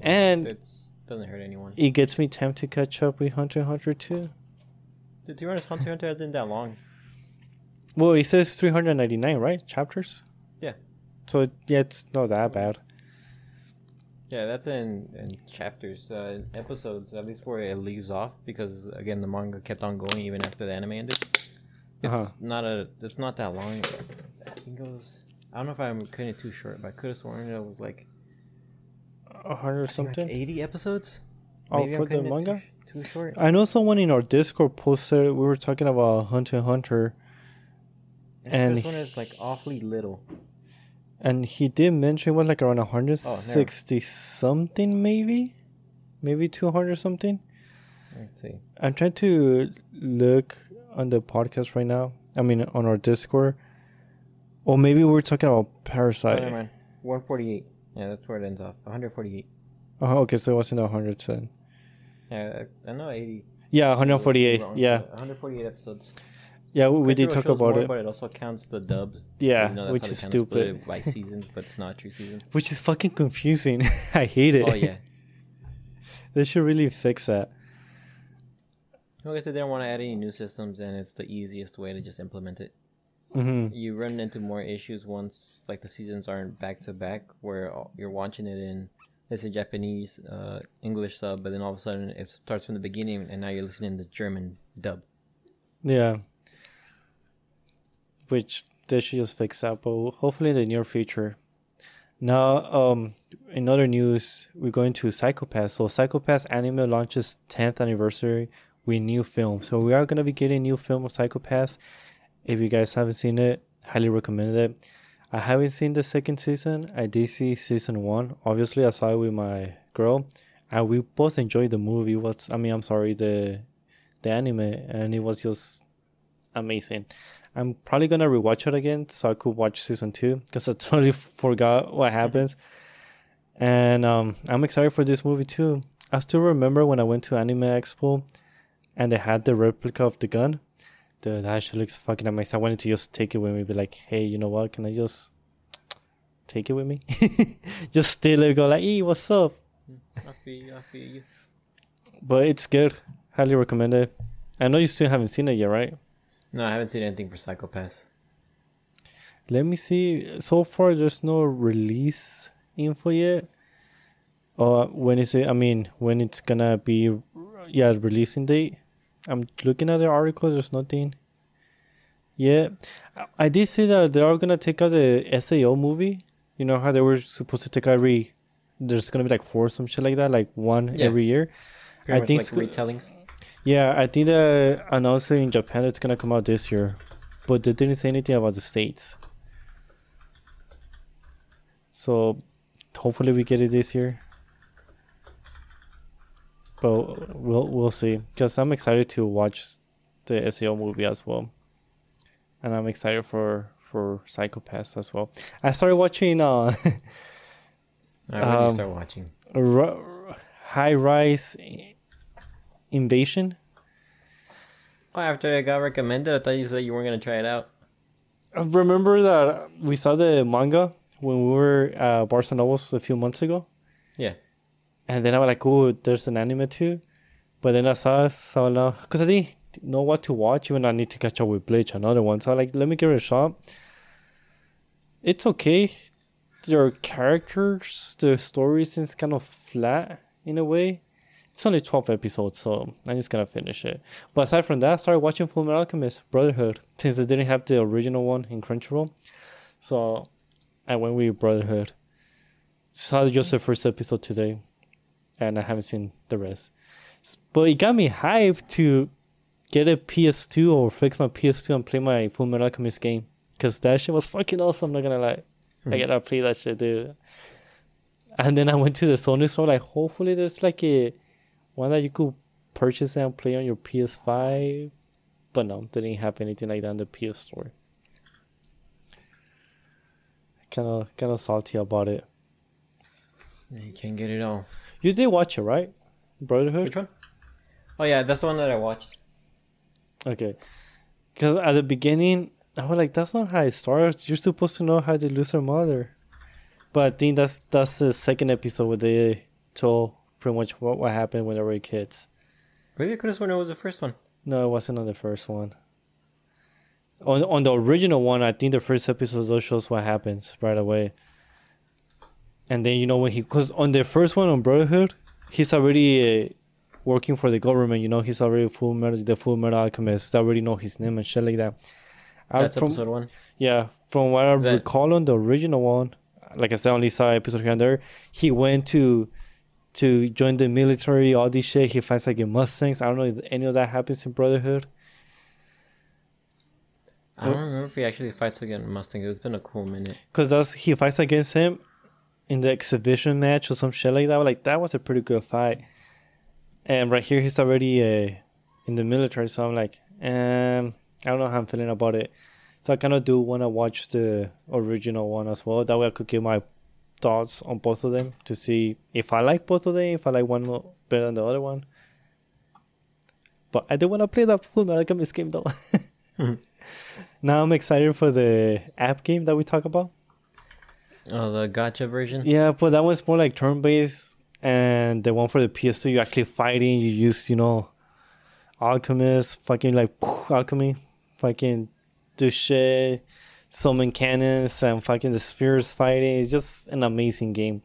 And it doesn't hurt anyone. it gets me tempted to catch up with Hunter x Hunter too. The to be honest, Hunter x Hunter hasn't that long. Well, it says 399, right? Chapters? Yeah. So, yeah, it's not that bad. Yeah, that's in, in chapters, uh, in episodes, at least where it leaves off, because again, the manga kept on going even after the anime ended. It's Uh-huh. not a, it's not that long. I think it was. I don't know if I'm cutting it too short, but I could have sworn it was like, A hundred think like something? 80 episodes. Oh, Maybe I'm for the it too manga? Too, short. I know someone in our Discord posted, we were talking about Hunter Hunter, and this one is like awfully little. And he did mention it was like around 160 something, maybe? Maybe 200 something? Let's see. I'm trying to look on the podcast right now. I mean, on our Discord. Or maybe we're talking about Oh, Parasite. never mind. 148. Yeah, that's where it ends off. 148. Oh, uh-huh, okay, so it wasn't 110. Yeah, I know 80. Yeah, 148. Yeah, 148 episodes. Yeah, we, we did talk about it. But it also counts the dubs. Yeah, though that's which is stupid. by seasons, but it's not true season. Which is fucking confusing. I hate it. Oh yeah. they should really fix that. I guess they didn't want to add any new systems, and it's the easiest way to just implement it. hmm You run into more issues once like the seasons aren't back to back, where you're watching it in let's say Japanese, uh, English sub, but then all of a sudden it starts from the beginning, and now you're listening to German dub. Yeah. Which they should just fix up, but hopefully in the near future. Now, um, in other news, we're going to Psycho-Pass. So, Psycho-Pass anime launches 10th anniversary with new film. So, we are gonna be getting new film of Psycho-Pass. If you guys haven't seen it, highly recommend it. I haven't seen the second season. I did see season one. Obviously, I saw it with my girl, and we both enjoyed the movie. Was I mean, I'm sorry, the the anime, and it was just amazing. I'm probably gonna rewatch it again so I could watch season two because I totally forgot what happens. And um, I'm excited for this movie too. I still remember when I went to Anime Expo, and they had the replica of the gun. Dude, that actually looks fucking amazing. I wanted to just take it with me, be like, hey, you know what? Can I just take it with me? just steal it, go like, hey, what's up? I feel you. I feel you. But it's good. Highly recommend it. I know you still haven't seen it yet, right? No, I haven't seen anything for Psycho-Pass. Let me see. So far, there's no release info yet. Uh, when is it? I mean, when it's gonna be? Yeah, releasing date. I'm looking at the article. There's nothing. Yeah, I- did see that they are gonna take out the SAO movie. You know how they were supposed to take out every. There's gonna be like four or some shit like that, like one Yeah. every year. Pretty I think like retellings. Yeah, I think they announced it in Japan it's gonna come out this year, but they didn't say anything about the states. So, hopefully we get it this year. But we'll we'll see, cause I'm excited to watch the SAO movie as well, and I'm excited for for Psycho-Pass as well. I started watching uh I you Um, start watching. High Rise Invasion. Oh, after it got recommended, I thought you said you weren't gonna try it out. Uh, remember that we saw the manga when we were at Barnes and Nobles a few months ago. Yeah. And then I was like, oh, there's an anime too. But then I saw, so now, because I didn't know what to watch, even I need to catch up with Bleach, another one. So I like, let me give it a shot. It's okay. Their characters, the story seems kind of flat in a way. It's only 12 episodes, so I'm just gonna finish it. But aside from that, I started watching Full Metal Alchemist Brotherhood since they didn't have the original one in Crunchyroll. So I went with Brotherhood. Saw just the first episode today, and I haven't seen the rest. But it got me hyped to get a PS2 or fix my PS2 and play my Full Metal Alchemist game. Cause that shit was fucking awesome. I'm not gonna lie, I hmm. gotta play that shit, dude. And then I went to the Sony store. Like, hopefully, there's like a one that you could purchase and play on your PS5. But no, they didn't have anything like that in the PS store. Kind of, kind of salty about it. You can't get it all. You did watch it, right? Brotherhood. Which one? Oh yeah, that's the one that I watched. Okay. Because at the beginning, I was like, that's not how it starts. You're supposed to know how they lose their mother. But I think that's that's the second episode where they told pretty much what, what happened when they were kids. Maybe I could have sworn it was the first one. No, it wasn't on the first one. On on the original one, I think the first episode shows what happens right away. And then you know when he, cause on the first one on Brotherhood, he's already uh, working for the government. You know he's already full metal, the full metal alchemist. They already know his name and shit like that. I- That's from, episode one. yeah, from what I That- recall on the original one, like I said, only saw episode here and there. He went to to join the military, all this shit. He finds like a Mustangs. I don't know if any of that happens in Brotherhood. I don't remember if he actually fights against Mustang. It's been a cool minute. Cause that's he fights against him in the exhibition match or some shit like that. Like that was a pretty good fight. And right here he's already uh, in the military, so I'm like, um, I don't know how I'm feeling about it. So I kind of do want to watch the original one as well. That way I could give my thoughts on both of them to see if I like both of them, if I like one better than the other one. But I do want to play that Full Metal Alchemist game though. now I'm excited for the app game that we talk about. Oh, the gacha version. Yeah, but that one's more like turn based, and the one for the PS2, you're actually fighting. You use, you know, alchemist, fucking like alchemy, fucking do shit, summon cannons, and fucking the spears fighting. It's just an amazing game.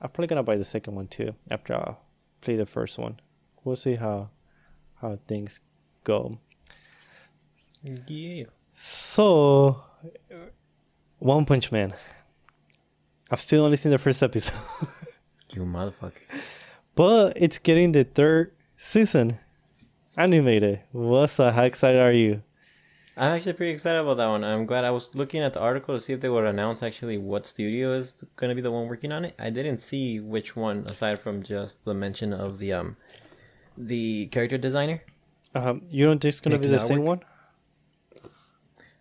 I'm probably gonna buy the second one too after I play the first one. We'll see how how things go. Yeah. So, One Punch Man. I've still only seen the first episode. You motherfucker. But it's getting the third season animated. What's the how excited are you? I'm actually pretty excited about that one. I'm glad I was looking at the article to see if they would announce actually what studio is going to be the one working on it. I didn't see which one aside from just the mention of the um the character designer. Um, you don't think it's gonna be the same one?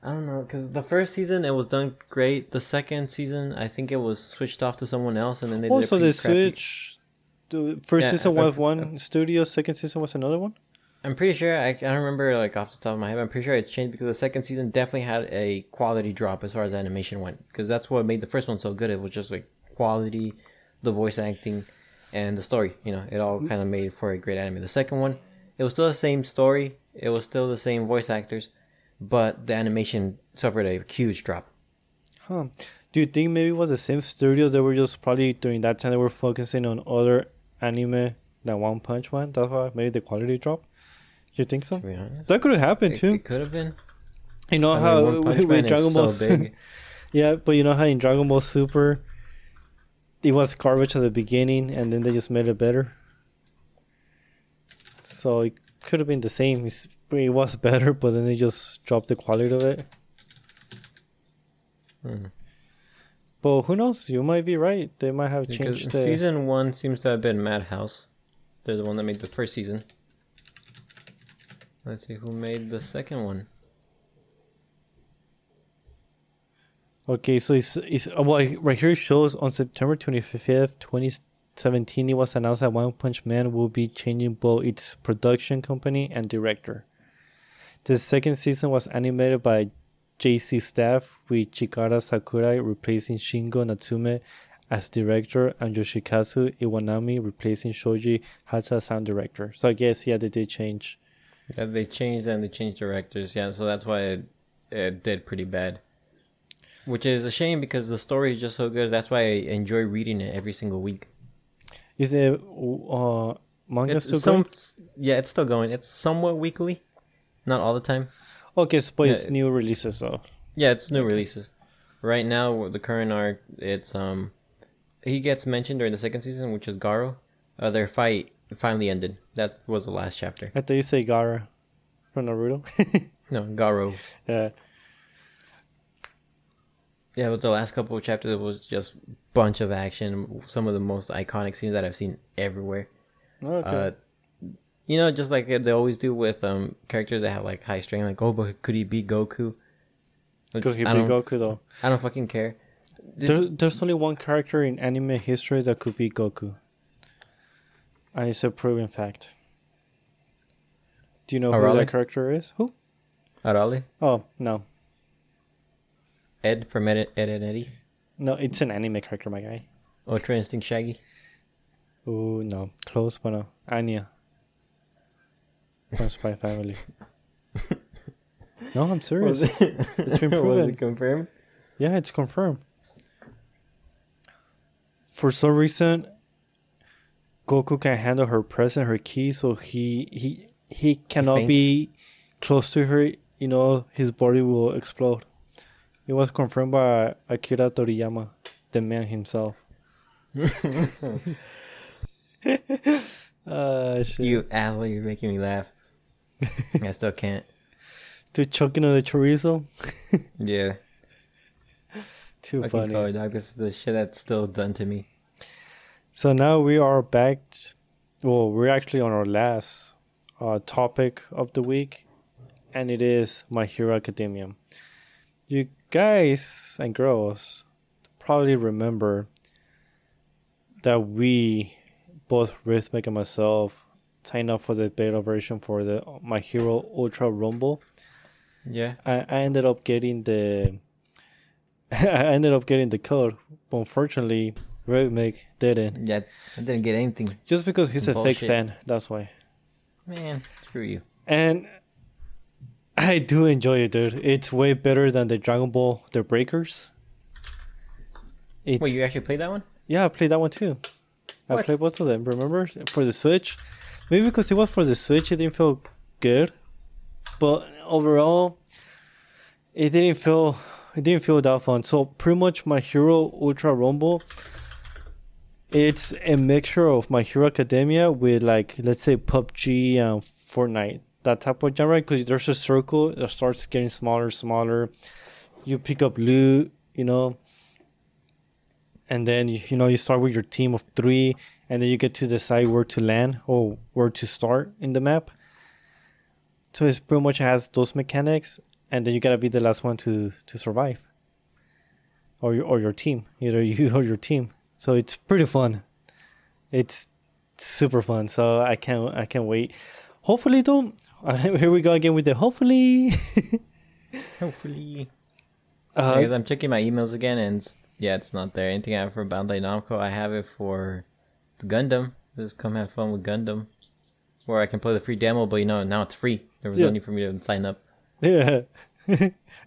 I don't know because the first season it was done great. The second season I think it was switched off to someone else, and then they Also, a the pretty crappy- switch. The first Yeah, season I- was I- one studio, second season was another one. I'm pretty sure I, I don't remember like off the top of my head. I'm pretty sure it's changed because the second season definitely had a quality drop as far as animation went. Because that's what made the first one so good. It was just like quality, the voice acting, and the story. You know, it all mm-hmm. kind of made for a great anime. The second one, it was still the same story. It was still the same voice actors, but the animation suffered a huge drop. Huh? Do you think maybe it was the same studios that were just probably during that time they were focusing on other anime than One Punch Man? That's why maybe the quality dropped. You think so? To be honest, That could have happened it, too. it could have been. You know I how One Punch with Dragon Ball so Yeah, but you know how in Dragon Ball Super, it was garbage at the beginning, and then they just made it better. So it could have been the same. It's- It was better, but then they just dropped the quality of it. Hmm. But who knows? You might be right. They might have Because changed the. season one seems to have been Madhouse. They're the one that made the first season. Let's see who made the second one. Okay, so it's, it's uh, well, right here it shows on September 25th, 2017, it was announced that One Punch Man will be changing both its production company and director. The second season was animated by JC Staff, with Chikara Sakurai replacing Shingo Natsume as director and Yoshikazu Iwanami replacing Shoji Hata as sound director. So I guess yeah, they did change. Yeah, they changed and they changed directors. Yeah, so that's why it, it did pretty bad. Which is a shame because the story is just so good. That's why I enjoy reading it every single week. Is it uh manga It's still some, going? yeah, it's still going. It's somewhat weekly, not all the time. Okay, so it's Yeah, new releases though. Yeah, it's new releases. Right now, the current arc, it's um, he gets mentioned during the second season, which is Garo. Uh, their fight finally ended. That was the last chapter. I thought you say Gaara from Naruto. No, Garo. yeah. Yeah, but the last couple of chapters was just bunch of action. Some of the most iconic scenes that I've seen everywhere. Okay. Uh, you know, just like they always do with um characters that have like high strength. Like, oh, but could he beat Goku? Which Could he I be Goku though? I don't fucking care. There, there's only one character in anime history that could be Goku. And it's a proven fact. Do you know oh, who that character is? Who? Oh, Arale, Oh, no. Ed from Ed, Ed and Eddie, No, it's an anime character, my guy. Oh, Ultra Instinct Shaggy. Oh, no. Close, but no. Anya. From Spy Family. no, I'm serious. It, It's been proven. was it confirmed? Yeah, it's confirmed. For some reason, Goku can handle her presence, her ki, so he he he cannot faints. be close to her. You know, his body will explode. It was confirmed by Akira Toriyama, the man himself. uh, shit. You asshole, you're making me laugh. I still can't. Still choking on the chorizo. Yeah. Too Fucking funny. dog. This is the shit that's still done to me. So now we are back. well, we're actually on our last uh, topic of the week, and it is My Hero Academia. You guys and girls probably remember that we, both Rhythmic and myself, signed up for the beta version for the My Hero Ultra Rumble. Yeah. I, I ended up getting the I ended up getting the code, but unfortunately, Rhythmic didn't. Yeah. I didn't get anything. Just because he's a fake fan, that's why. Man, screw you. And I do enjoy it, dude. It's way better than the Dragon Ball The Breakers. It's, Wait, you actually played that one? yeah, I played that one too. I played both of them. Remember for the Switch? Maybe because it was for the Switch, it didn't feel good. But overall, it didn't feel it didn't feel that fun. So pretty much my Hero Ultra Rumble. It's a mixture of My Hero Academia with like let's say PUBG and Fortnite, that type of genre. Because there's a circle that starts getting smaller, smaller. You pick up loot, you know, and then you, know you start with your team of three, and then you get to decide where to land or where to start in the map. So it's pretty much has those mechanics, and then you gotta be the last one to to survive, or your or your team, either you or your team. So it's pretty fun. It's super fun. So I can't I can't wait. Hopefully though, here we go again with the hopefully. Hopefully. uh, Because I'm checking my emails again, and yeah, it's not there. Anything I have for Bandai Namco, I have it for Gundam. Just come have fun with Gundam. Where I can play the free demo, but you know, now it's free. There was Yeah. no need for me to sign up. Yeah.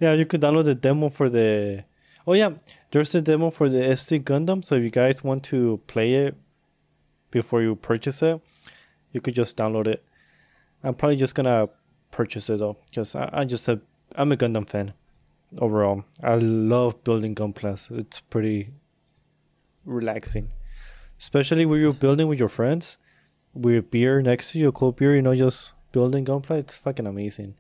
yeah, you could download the demo for the Oh yeah, there's the demo for the SD Gundam, so if you guys want to play it before you purchase it, you could just download it. I'm probably just gonna purchase it though, because I'm just a I'm a Gundam fan overall. I love building Gunplas. It's pretty relaxing, especially when you're building with your friends, with beer next to you, cold beer. You know, just building Gunpla. It's fucking amazing.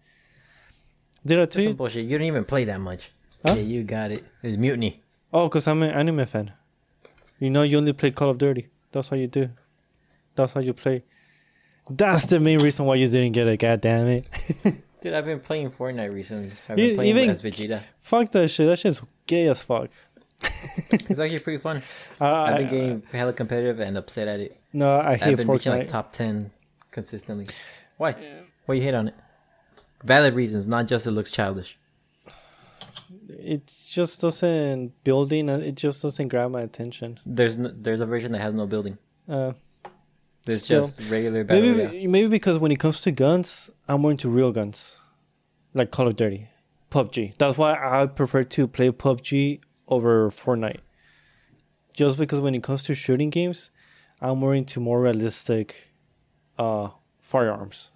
Did I tell you? bullshit. You don't even play that much. Huh? Yeah, you got it. It's Mutiny. Oh, because I'm an anime fan. You know, you only play Call of Duty. That's how you do. That's how you play. That's the main reason why you didn't get it. God damn it. Dude, I've been playing Fortnite recently. I've You- been playing even- as Vegeta. fuck that shit. That shit's gay as fuck. It's actually pretty fun. I, I've been getting hella competitive and upset at it. no, I hate I've been reaching like top ten consistently. Why? Why you hate on it? Valid reasons, not just it looks childish. It just doesn't building. uh, It just doesn't grab my attention. There's no, there's a version that has no building. Uh, There's Still. just regular battle. maybe maybe because when it comes to guns, I'm more into real guns, like Call of Duty, PUBG. That's why I prefer to play PUBG over Fortnite. Just because when it comes to shooting games, I'm more into more realistic uh, firearms.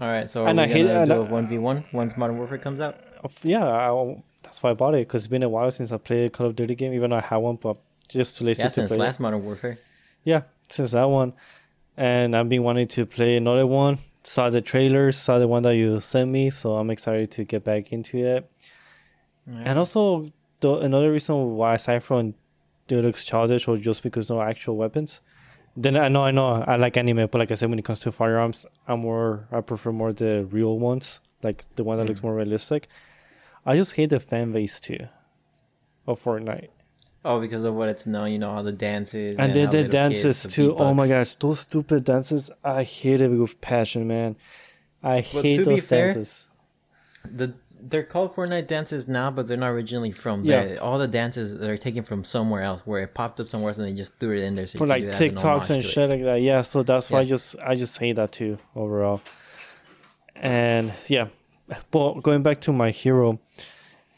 All right, so are And we I hate- do a one v one once Modern Warfare comes out? Yeah, I, that's why I bought it because it's been a while since I played a Call of Duty game. Even though I had one, but just too lazy Yeah, to since play. it. last Modern Warfare. Yeah, since that one. And I've been wanting to play another one. Saw the trailers, saw the one that you sent me, so I'm excited to get back into it. And also, the, another reason why, aside from it looks childish or just because no actual weapons, then I know, I know, I like anime, but like I said, when it comes to firearms, I'm more, I prefer more the real ones, like the one that looks mm. more realistic. I just hate the fan base too of Fortnite. Oh, because of what it's known, you know how the dances and then how the dances too. Oh my gosh, those stupid dances! I hate it with passion, man. I hate those fair, dances. The they're called Fortnite dances now, but they're not originally from Yeah. there. All the dances that are taken from somewhere else, where it popped up somewhere else, and they just threw it in there. So For like as an TikToks and shit like that. Yeah, so that's why I just I just hate that too overall. And yeah, but going back to my hero,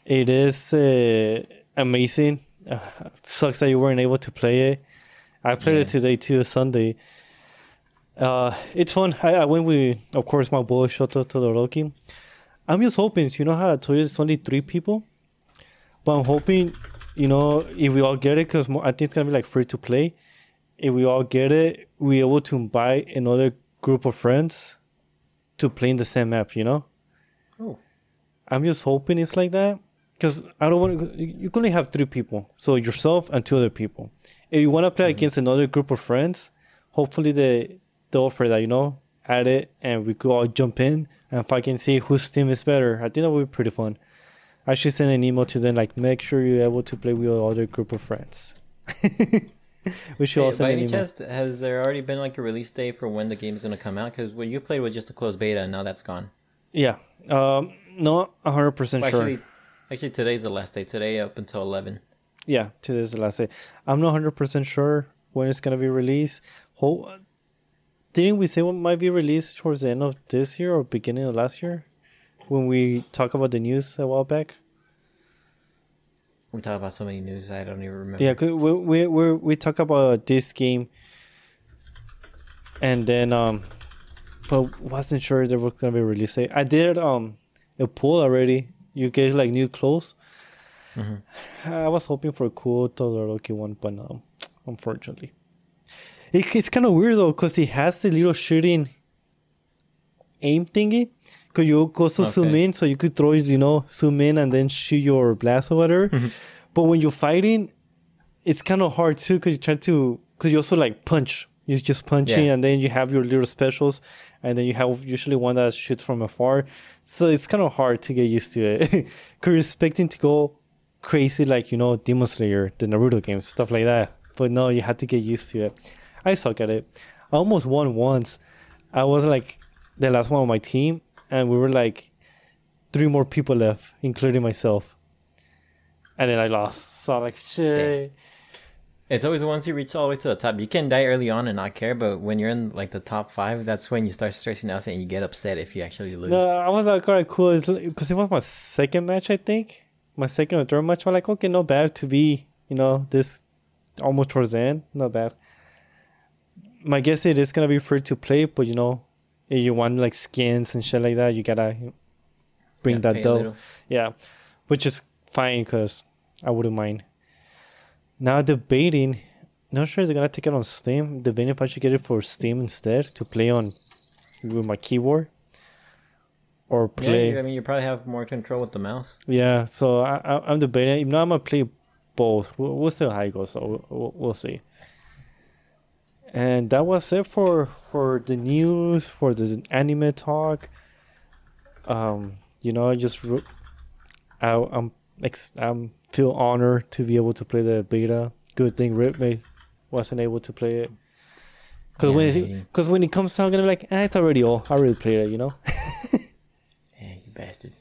it is uh, amazing. Uh, sucks that you weren't able to play it. I played Yeah. it today too, Sunday. Uh, it's fun. I, I went with, of course, my boy Shoto Todoroki. I'm just hoping, you know how I told you it's only three people? But I'm hoping, you know, if we all get it, because I think it's going to be like free to play. If we all get it, we're able to invite another group of friends to play in the same map, you know? I'm just hoping it's like that because I don't want to. You can only have three people, so yourself and two other people. If you want to play mm-hmm. against another group of friends, hopefully they they offer that you know, add it, and we could all jump in and fucking see whose team is better. I think that would be pretty fun. I should send an email to them like, make sure you're able to play with other group of friends. we should Hey, also by send any email. chance, has there already been like a release date for when the game is gonna come out? Because what you played was just a closed beta, and now that's gone. Yeah, um, not hundred percent Well, sure. Actually, actually, today's the last day. Today up until eleven. Yeah, today's the last day. I'm not hundred percent sure when it's gonna be released. Ho- didn't we say what might be released towards the end of this year or beginning of last year? When we talk about the news a while back. We talk about so many news, I don't even remember. Yeah, 'cause we we we we talk about this game, and then um, but wasn't sure there was gonna be a release date. I did um a poll already. You get like new clothes. Mhm. I was hoping for a cool Todoroki one, but no, unfortunately. It, it's kind of weird though, cause he has the little shooting aim thingy. Cause you go to zoom in, so you could throw, you know, zoom in and then shoot your blast or whatever. But when you're fighting, it's kind of hard too, cause you try to, cause you also like punch. You're just punching, Yeah. and then you have your little specials, and then you have usually one that shoots from afar. So it's kind of hard to get used to it. Cause you're expecting to go crazy, like you know, Demon Slayer, the Naruto games, stuff like that. But no, you had to get used to it. I suck at it. I almost won once. I was like the last one on my team, and we were like three more people left, including myself. And then I lost. So I'm like, shit. It's always once you reach all the way to the top, you can die early on and not care, but when you're in like the top five, that's when you start stressing out and you get upset if you actually lose. No, I was like, alright, cool. Because it was my second match, I think. My second or third match. I'm like, okay, not bad to be, you know, this almost towards the end. Not bad. My guess is it is gonna be free to play, but you know, if you want like skins and shit like that, you gotta bring Yeah, pay that dough. Yeah, which is fine because I wouldn't mind. Now debating, not sure they're gonna take it on Steam. Debating if I should get it for Steam instead to play on with my keyboard or play. you- I mean, you probably have more control with the mouse. Yeah, so I, I, I'm debating. If not, I'm gonna play both. We'll, we'll see how it goes. So we'll, we'll, see. And that was it for for the news for the anime talk. Um, you know, I just I, I'm ex- um feel honored to be able to play the beta. Good thing Ripme wasn't able to play it. Cause Yeah, when hating. it, cause when it comes out, I'm gonna be like, eh, it's already old. I already played it, you know. Yeah, you bastard.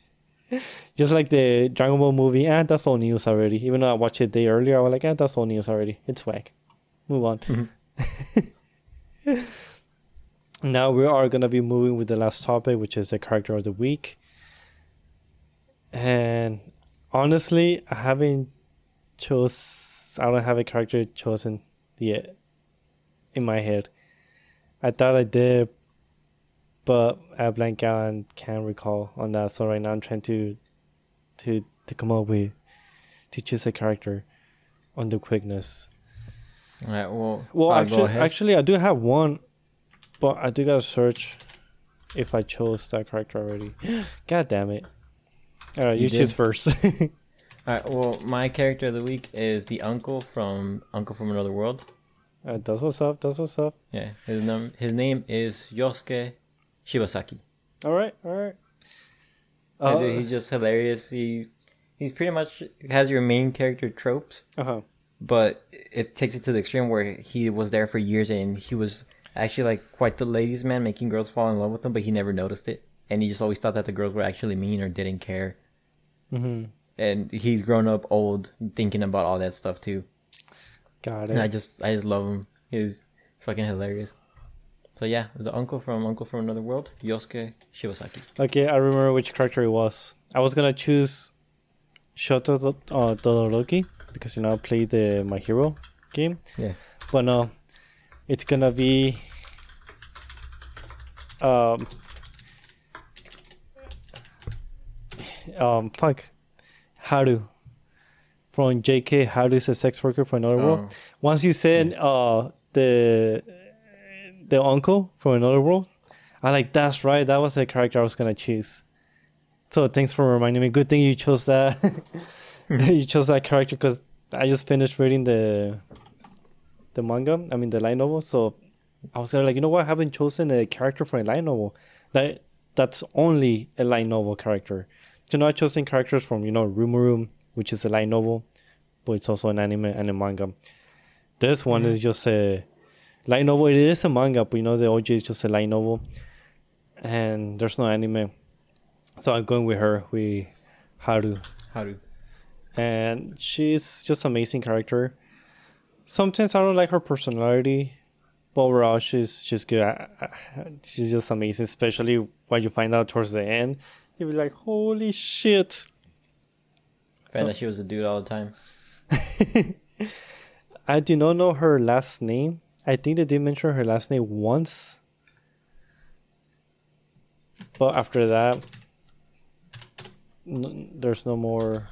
Just like the Dragon Ball movie, and that's all news already. Even though I watched it a day earlier, I was like, and that's all news already. It's whack. Move on. Mhm. now we are gonna be moving with the last topic, which is the character of the week. And honestly, I haven't chose. I don't have a character chosen yet in my head. I thought I did, but I blank out and can't recall on that. So right now I'm trying to to to come up with to choose a character on the quickness. All right. Well, Well, actually, actually, I do have one, but I do gotta search if I chose that character already. God damn it! All right, you, You choose did. first. All right. Well, my character of the week is the uncle from Uncle from Another World. uh, that's what's up. That's what's up. Yeah. His num his name is Yosuke Shibasaki. All right, all right. Uh dude, he's just hilarious. He he's pretty much has your main character tropes, Uh-huh. but it takes it to the extreme where he was there for years and he was actually like quite the ladies' man, making girls fall in love with him, but he never noticed it, and he just always thought that the girls were actually mean or didn't care. Mm-hmm. And he's grown up old, thinking about all that stuff too. Got And I just I just love him. He's fucking hilarious. So yeah, the uncle from Uncle from Another World, Yosuke Shibasaki. Okay, I remember which character it was. I was gonna choose Shoto uh, Todoroki because you know I played the My Hero game. Yeah. But no, it's gonna be um um fuck Haru from JK. Haru is a sex worker for another world. Oh, Once you said uh the the uncle from another world, I like that's right. That was the character I was gonna choose. So thanks for reminding me. Good thing you chose that. you chose that character because I just finished reading the the manga. I mean the light novel. So I was gonna like, you know what? I haven't chosen a character for a light novel. That that's only a light novel character. So now I've chosen characters from you know Rumorum, which is a light novel, but it's also an anime and a manga. This one is just a light novel. It is a manga, but you know the OG is just a light novel, and there's no anime. So I'm going with her, with Haru, Haru. and she's just an amazing character. Sometimes I don't like her personality, but overall she's she's good. She's just amazing, especially when you find out towards the end. You'll be like, "Holy shit!" Found So- that she was a dude all the time. I do not know her last name. I think they did mention her last name once. But after that, n- there's no more.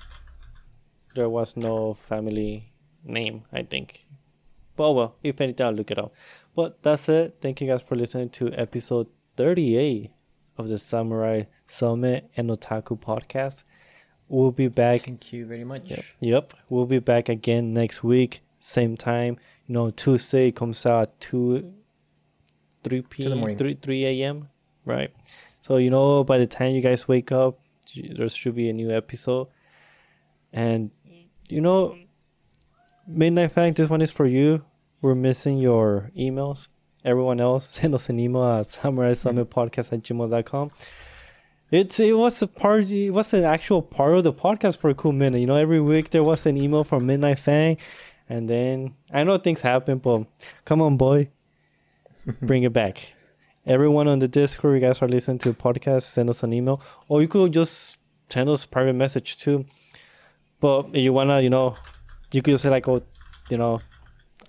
There was no family name, I think. But well, if anything, I'll look it up. But that's it. Thank you guys for listening to episode 38 of the Samurai Summit and Otaku podcast. We'll be back Thank you very much. Yep. Yep. We'll be back again next week, same time. You know, Tuesday comes out two, three p.m. morning. three three a.m. Right. So you know, by the time you guys wake up, there should be a new episode. And you know, Midnight Fang, this one is for you. We're missing your emails. Everyone else, send us an email at samurai summit podcast at gmail.com. It's it was a part it was an actual part of the podcast for a cool minute. You know, every week there was an email from Midnight Fang and then I know things happen, but come on boy. Bring it back. Everyone on the Discord, you guys are listening to the podcast, send us an email. Or you could just send us a private message too. But if you wanna, you know, you could just say like, oh, you know,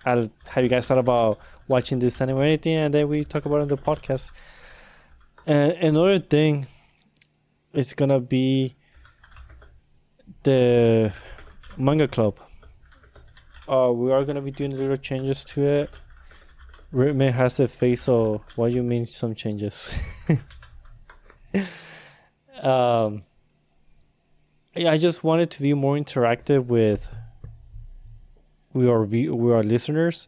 I'll have you guys thought about watching this anime or anything, and then we talk about it on the podcast. And another thing, it's gonna be the manga club. Uh, we are gonna be doing little changes to it. Ritman has a face, so what do you mean some changes? um, yeah, I just wanted to be more interactive with with are view, with our listeners.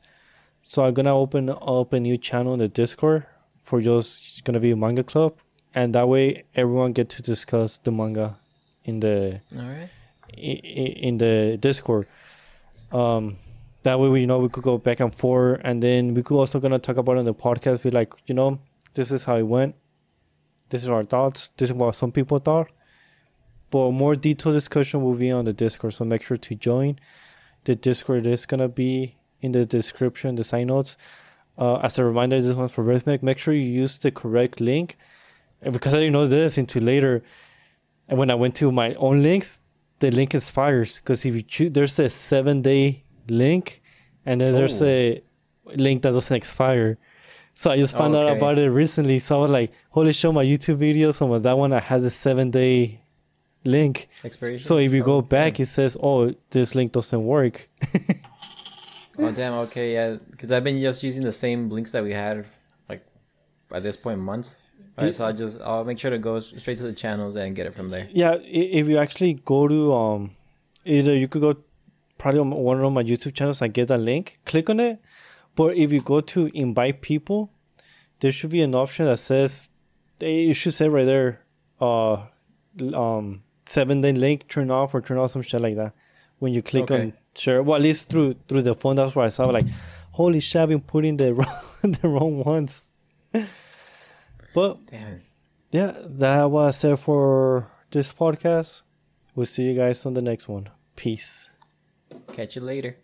So I'm gonna open up a new channel in the Discord for just it's gonna be a manga club, and that way everyone get to discuss the manga in the All right. in the Discord. Um, that way we you know we could go back and forth, and then we could also gonna talk about it on the podcast. Be like, you know, this is how it went. This is our thoughts. This is what some people thought. But more detailed discussion will be on the Discord, so make sure to join. The Discord is gonna be in the description, the sign notes. Uh, as a reminder, this one's for Rhythmic. Make sure you use the correct link. Because I didn't know this until later, and when I went to my own links, the link expires. Because if you choose, there's a seven day link, and then there's Oh. a link that doesn't expire. So I just found out about it recently. So I was like, holy shit, my YouTube video, some of that one that has a seven day link. Expiration. So if you go back, it says, oh, this link doesn't work. Oh damn. Okay, yeah. Because I've been just using the same links that we had, like, at this point months. Right, so I just I'll make sure to go straight to the channels and get it from there. Yeah, if you actually go to um, either you could go probably on one of my YouTube channels. I get that link, click on it. But if you go to invite people, there should be an option that says it should say right there, uh, um, seven day link turn off or turn off some shit like that. When you click Okay. on share, well at least through through the phone, that's where I saw like, holy shit, I've been putting the wrong the wrong ones. But Damn. yeah, that was it for this podcast. We'll see you guys on the next one. Peace. Catch you later.